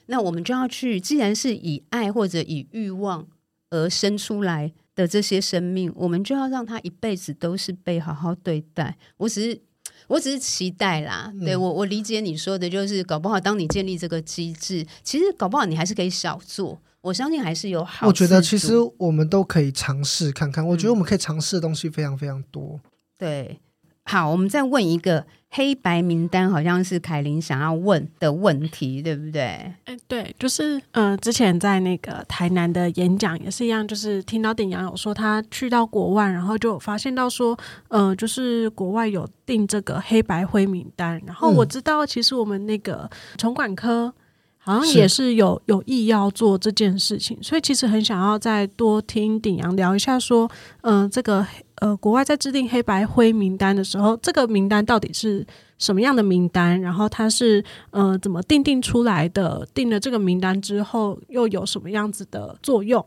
那我们就要去，既然是以爱或者以欲望而生出来的这些生命，我们就要让他一辈子都是被好好对待。我只是，我只是期待啦。嗯、对我，我理解你说的，就是搞不好当你建立这个机制，其实搞不好你还是可以少做。我相信还是有好。我觉得其实我们都可以尝试看看。我觉得我们可以尝试的东西非常非常多。嗯、对。好，我们再问一个黑白名单，好像是凯琳想要问的问题，对不对？哎，对，就是呃，之前在那个台南的演讲也是一样，就是听到鼎阳有说他去到国外，然后就发现到说，呃，就是国外有定这个黑白灰名单，然后我知道其实我们那个宠管科好像也是有是有意要做这件事情，所以其实很想要再多听鼎阳聊一下，说，嗯、呃，这个。呃，国外在制定黑白灰名单的时候，这个名单到底是什么样的名单？然后它是呃怎么定定出来的？定了这个名单之后，又有什么样子的作用？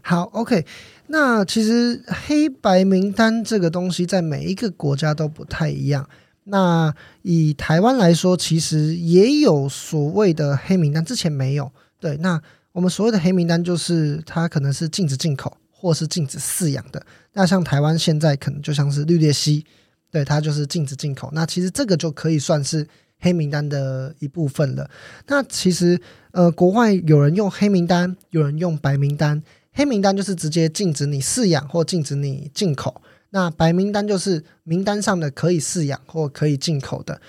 好，OK，那其实黑白名单这个东西在每一个国家都不太一样。那以台湾来说，其实也有所谓的黑名单，之前没有。对，那我们所谓的黑名单就是它可能是禁止进口。或是禁止饲养的，那像台湾现在可能就像是绿鬣蜥，对，它就是禁止进口。那其实这个就可以算是黑名单的一部分了。那其实呃，国外有人用黑名单，有人用白名单。黑名单就是直接禁止你饲养或禁止你进口。那白名单就是名单上的可以饲养或可以进口的。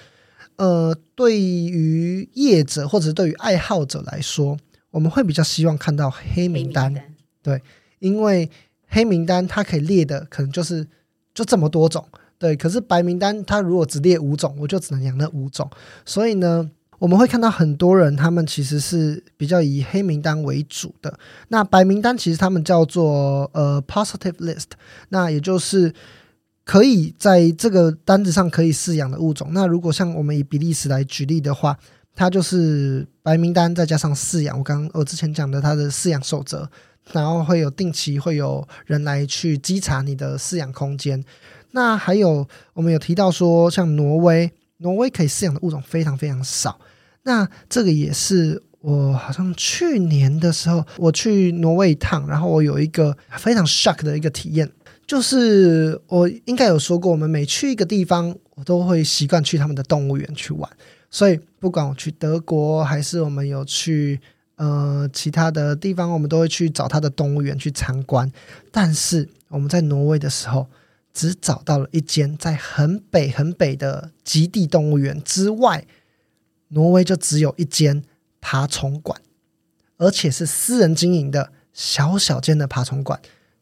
呃，对于业者或者对于爱好者来说，我们会比较希望看到黑名单，黑名单对。因为黑名单它可以列的可能就是就这么多种，对。可是白名单它如果只列五种，我就只能养那五种。所以呢，我们会看到很多人他们其实是比较以黑名单为主的。那白名单其实他们叫做呃 positive list，那也就是可以在这个单子上可以饲养的物种。那如果像我们以比利时来举例的话，它就是白名单再加上饲养。我刚我之前讲的它的饲养守则。然后会有定期会有人来去稽查你的饲养空间。那还有我们有提到说，像挪威，挪威可以饲养的物种非常非常少。那这个也是我好像去年的时候我去挪威一趟，然后我有一个非常 shock 的一个体验，就是我应该有说过，我们每去一个地方，我都会习惯去他们的动物园去玩。所以不管我去德国还是我们有去。呃，其他的地方我们都会去找他的动物园去参观，但是我们在挪威的时候，只找到了一间在很北很北的极地动物园之外，挪威就只有一间爬虫馆，而且是私人经营的小小间的爬虫馆，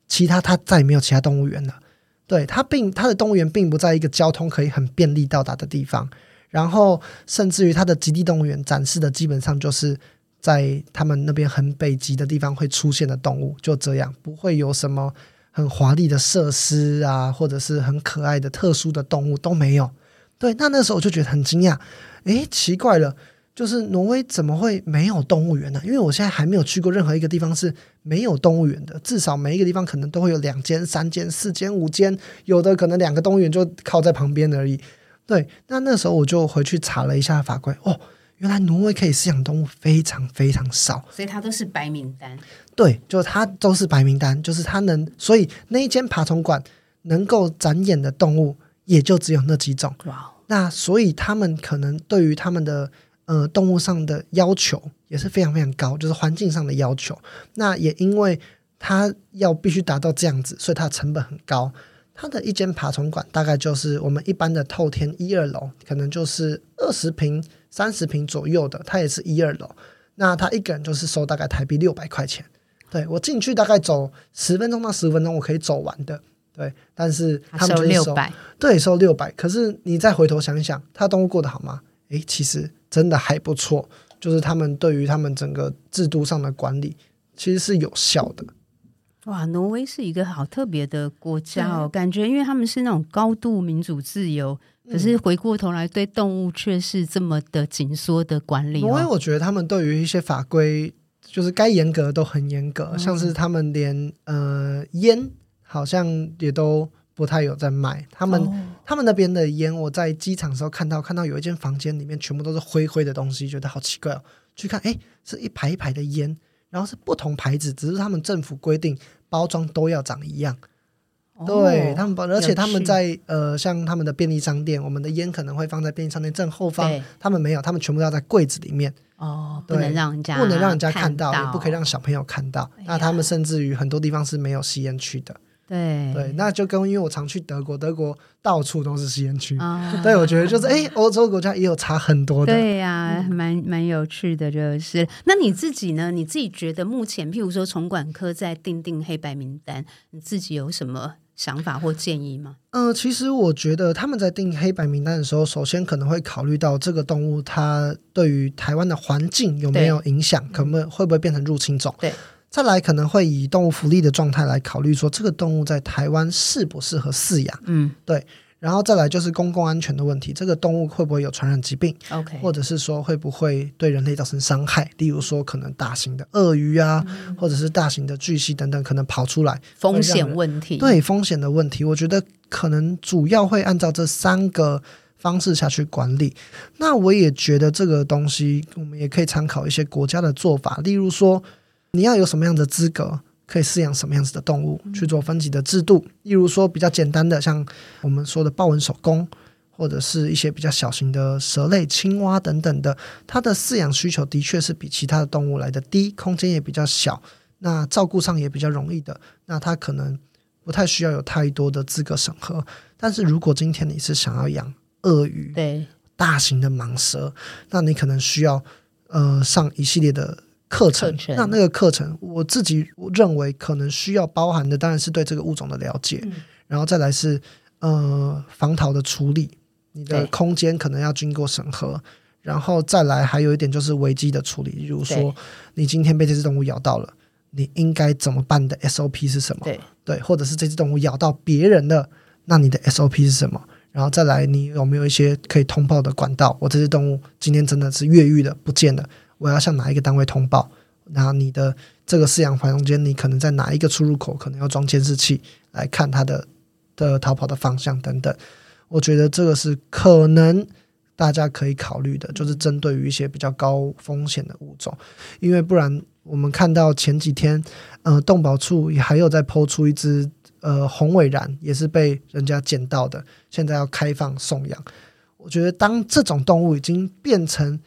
其他它再也没有其他动物园了。对，它并它的动物园并不在一个交通可以很便利到达的地方，然后甚至于它的极地动物园展示的基本上就是。在他们那边很北极的地方会出现的动物，就这样，不会有什么很华丽的设施啊，或者是很可爱的特殊的动物都没有。对，那那时候我就觉得很惊讶，诶，奇怪了，就是挪威怎么会没有动物园呢？因为我现在还没有去过任何一个地方是没有动物园的，至少每一个地方可能都会有两间、三间、四间、五间，有的可能两个动物园就靠在旁边而已。对，那那时候我就回去查了一下法规，哦。原来挪威可以饲养动物非常非常少，所以它都是白名单。对，就是它都是白名单，就是它能，所以那一间爬虫馆能够展演的动物也就只有那几种。哇，那所以他们可能对于他们的呃动物上的要求也是非常非常高，就是环境上的要求。那也因为它要必须达到这样子，所以它的成本很高。它的一间爬虫馆大概就是我们一般的透天一二楼，可能就是二十坪、三十平左右的，它也是一二楼。那他一个人就是收大概台币六百块钱。对，我进去大概走十分钟到十五分钟，我可以走完的。对，但是他们就是收，六百，对，收六百。可是你再回头想一想，他动物过得好吗？诶，其实真的还不错，就是他们对于他们整个制度上的管理，其实是有效的。哇，挪威是一个好特别的国家哦，嗯、感觉因为他们是那种高度民主自由，可是回过头来对动物却是这么的紧缩的管理，哦。挪威，我觉得他们对于一些法规，就是该严格都很严格，嗯、像是他们连呃烟好像也都。不太有在卖。他们、哦、他们那边的烟，我在机场的时候看到，看到有一间房间里面全部都是灰灰的东西，觉得好奇怪哦。去看，哎，是一排一排的烟，然后是不同牌子，只是他们政府规定包装都要长一样。哦、对他们，而且他们在呃，像他们的便利商店，我们的烟可能会放在便利商店正后方，他们没有，他们全部要在柜子里面。哦，不能让人家不能让人家看到，也不可以让小朋友看到。哎、那他们甚至于很多地方是没有吸烟区的。对对，那就跟因为我常去德国，德国到处都是吸烟区。哦、对，我觉得就是哎，欧洲国家也有差很多的。对呀、啊，蛮蛮有趣的，就是。那你自己呢？你自己觉得目前，譬如说，从管科在定定黑白名单，你自己有什么想法或建议吗？嗯、呃，其实我觉得他们在定黑白名单的时候，首先可能会考虑到这个动物它对于台湾的环境有没有影响，可能会不会变成入侵种？对。再来可能会以动物福利的状态来考虑，说这个动物在台湾适不适合饲养？嗯，对。然后再来就是公共安全的问题，这个动物会不会有传染疾病？OK，或者是说会不会对人类造成伤害？例如说可能大型的鳄鱼啊，嗯、或者是大型的巨蜥等等，可能跑出来风险问题。对风险的问题，我觉得可能主要会按照这三个方式下去管理。那我也觉得这个东西，我们也可以参考一些国家的做法，例如说。你要有什么样的资格可以饲养什么样子的动物去做分级的制度？例如说比较简单的，像我们说的豹纹守宫，或者是一些比较小型的蛇类、青蛙等等的，它的饲养需求的确是比其他的动物来的低，空间也比较小，那照顾上也比较容易的。那它可能不太需要有太多的资格审核。但是如果今天你是想要养鳄鱼、对大型的蟒蛇，那你可能需要呃上一系列的。课程，那那个课程，我自己认为可能需要包含的，当然是对这个物种的了解，嗯、然后再来是呃防逃的处理，你的空间可能要经过审核，然后再来还有一点就是危机的处理，比如说你今天被这只动物咬到了，你应该怎么办的 SOP 是什么？对，对，或者是这只动物咬到别人了，那你的 SOP 是什么？然后再来，你有没有一些可以通报的管道？我这只动物今天真的是越狱了，不见了。我要向哪一个单位通报？然后你的这个饲养环中间，你可能在哪一个出入口可能要装监视器来看它的的逃跑的方向等等。我觉得这个是可能大家可以考虑的，就是针对于一些比较高风险的物种，因为不然我们看到前几天，呃，动保处也还有在 po 出一只呃红尾蚺，也是被人家捡到的，现在要开放送养。我觉得当这种动物已经变成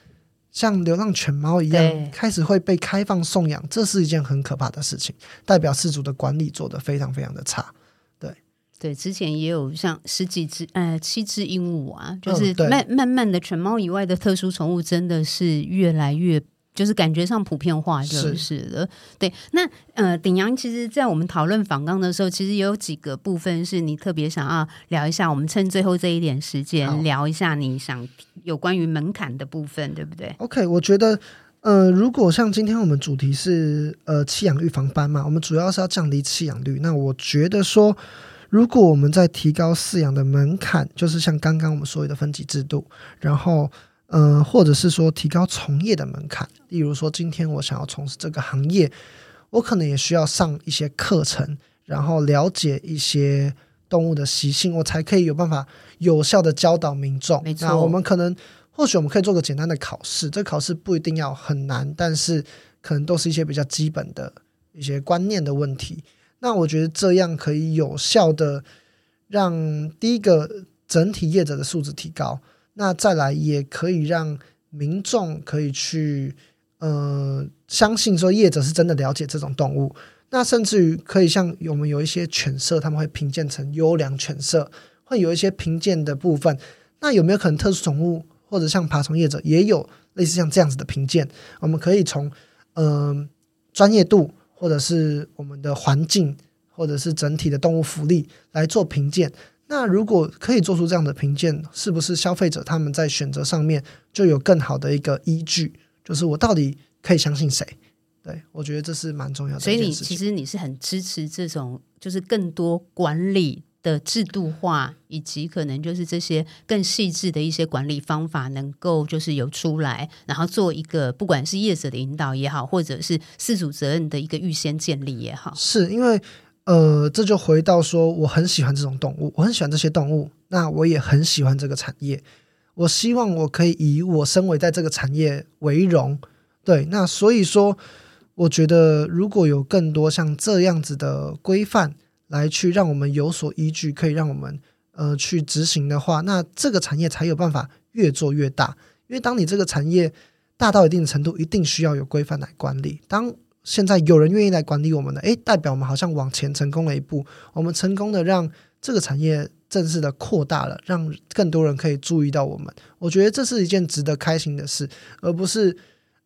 像流浪犬猫一样，开始会被开放送养，这是一件很可怕的事情，代表饲主的管理做得非常非常的差。对对，之前也有像十几只，呃，七只鹦鹉啊，就是慢慢慢的，犬猫以外的特殊宠物真的是越来越。就是感觉上普遍化就是了，是对。那呃，鼎阳，其实，在我们讨论访纲的时候，其实也有几个部分是你特别想要聊一下。我们趁最后这一点时间聊一下，你想有关于门槛的部分，对不对？OK，我觉得呃，如果像今天我们主题是呃弃养预防班嘛，我们主要是要降低弃养率。那我觉得说，如果我们在提高饲养的门槛，就是像刚刚我们所有的分级制度，然后。嗯、呃，或者是说提高从业的门槛，例如说今天我想要从事这个行业，我可能也需要上一些课程，然后了解一些动物的习性，我才可以有办法有效的教导民众。没错，那我们可能或许我们可以做个简单的考试，这个考试不一定要很难，但是可能都是一些比较基本的一些观念的问题。那我觉得这样可以有效的让第一个整体业者的素质提高。那再来也可以让民众可以去呃相信说业者是真的了解这种动物，那甚至于可以像我们有一些犬舍，他们会评鉴成优良犬舍，会有一些评鉴的部分。那有没有可能特殊宠物或者像爬虫业者也有类似像这样子的评鉴？我们可以从呃专业度或者是我们的环境或者是整体的动物福利来做评鉴。那如果可以做出这样的评鉴，是不是消费者他们在选择上面就有更好的一个依据？就是我到底可以相信谁？对，我觉得这是蛮重要的。所以你其实你是很支持这种，就是更多管理的制度化，以及可能就是这些更细致的一些管理方法，能够就是有出来，然后做一个不管是业者的引导也好，或者是事主责任的一个预先建立也好。是因为。呃，这就回到说，我很喜欢这种动物，我很喜欢这些动物，那我也很喜欢这个产业。我希望我可以以我身为在这个产业为荣，对。那所以说，我觉得如果有更多像这样子的规范来去让我们有所依据，可以让我们呃去执行的话，那这个产业才有办法越做越大。因为当你这个产业大到一定程度，一定需要有规范来管理。当现在有人愿意来管理我们了，诶，代表我们好像往前成功了一步，我们成功的让这个产业正式的扩大了，让更多人可以注意到我们。我觉得这是一件值得开心的事，而不是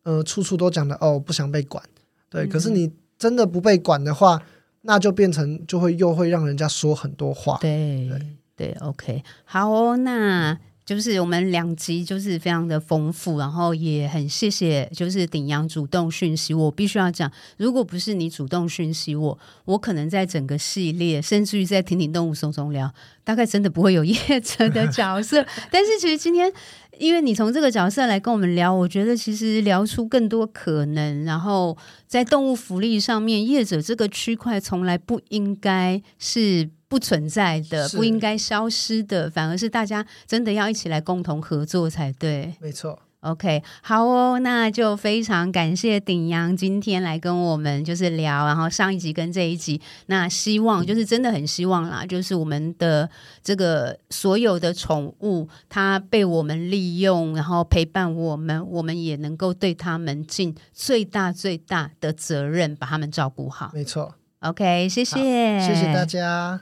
呃处处都讲的哦不想被管。对，嗯、可是你真的不被管的话，那就变成就会又会让人家说很多话。对对对，OK，好哦，那。就是我们两集就是非常的丰富，然后也很谢谢，就是鼎阳主动讯息我。必须要讲，如果不是你主动讯息我，我可能在整个系列，甚至于在挺挺动物松松聊，大概真的不会有业者的角色。但是其实今天，因为你从这个角色来跟我们聊，我觉得其实聊出更多可能。然后在动物福利上面，业者这个区块从来不应该是。不存在的，不应该消失的，反而是大家真的要一起来共同合作才对。没错，OK，好哦，那就非常感谢鼎阳今天来跟我们就是聊，然后上一集跟这一集，那希望就是真的很希望啦，就是我们的这个所有的宠物，它被我们利用，然后陪伴我们，我们也能够对他们尽最大最大的责任，把他们照顾好。没错，OK，谢谢，谢谢大家。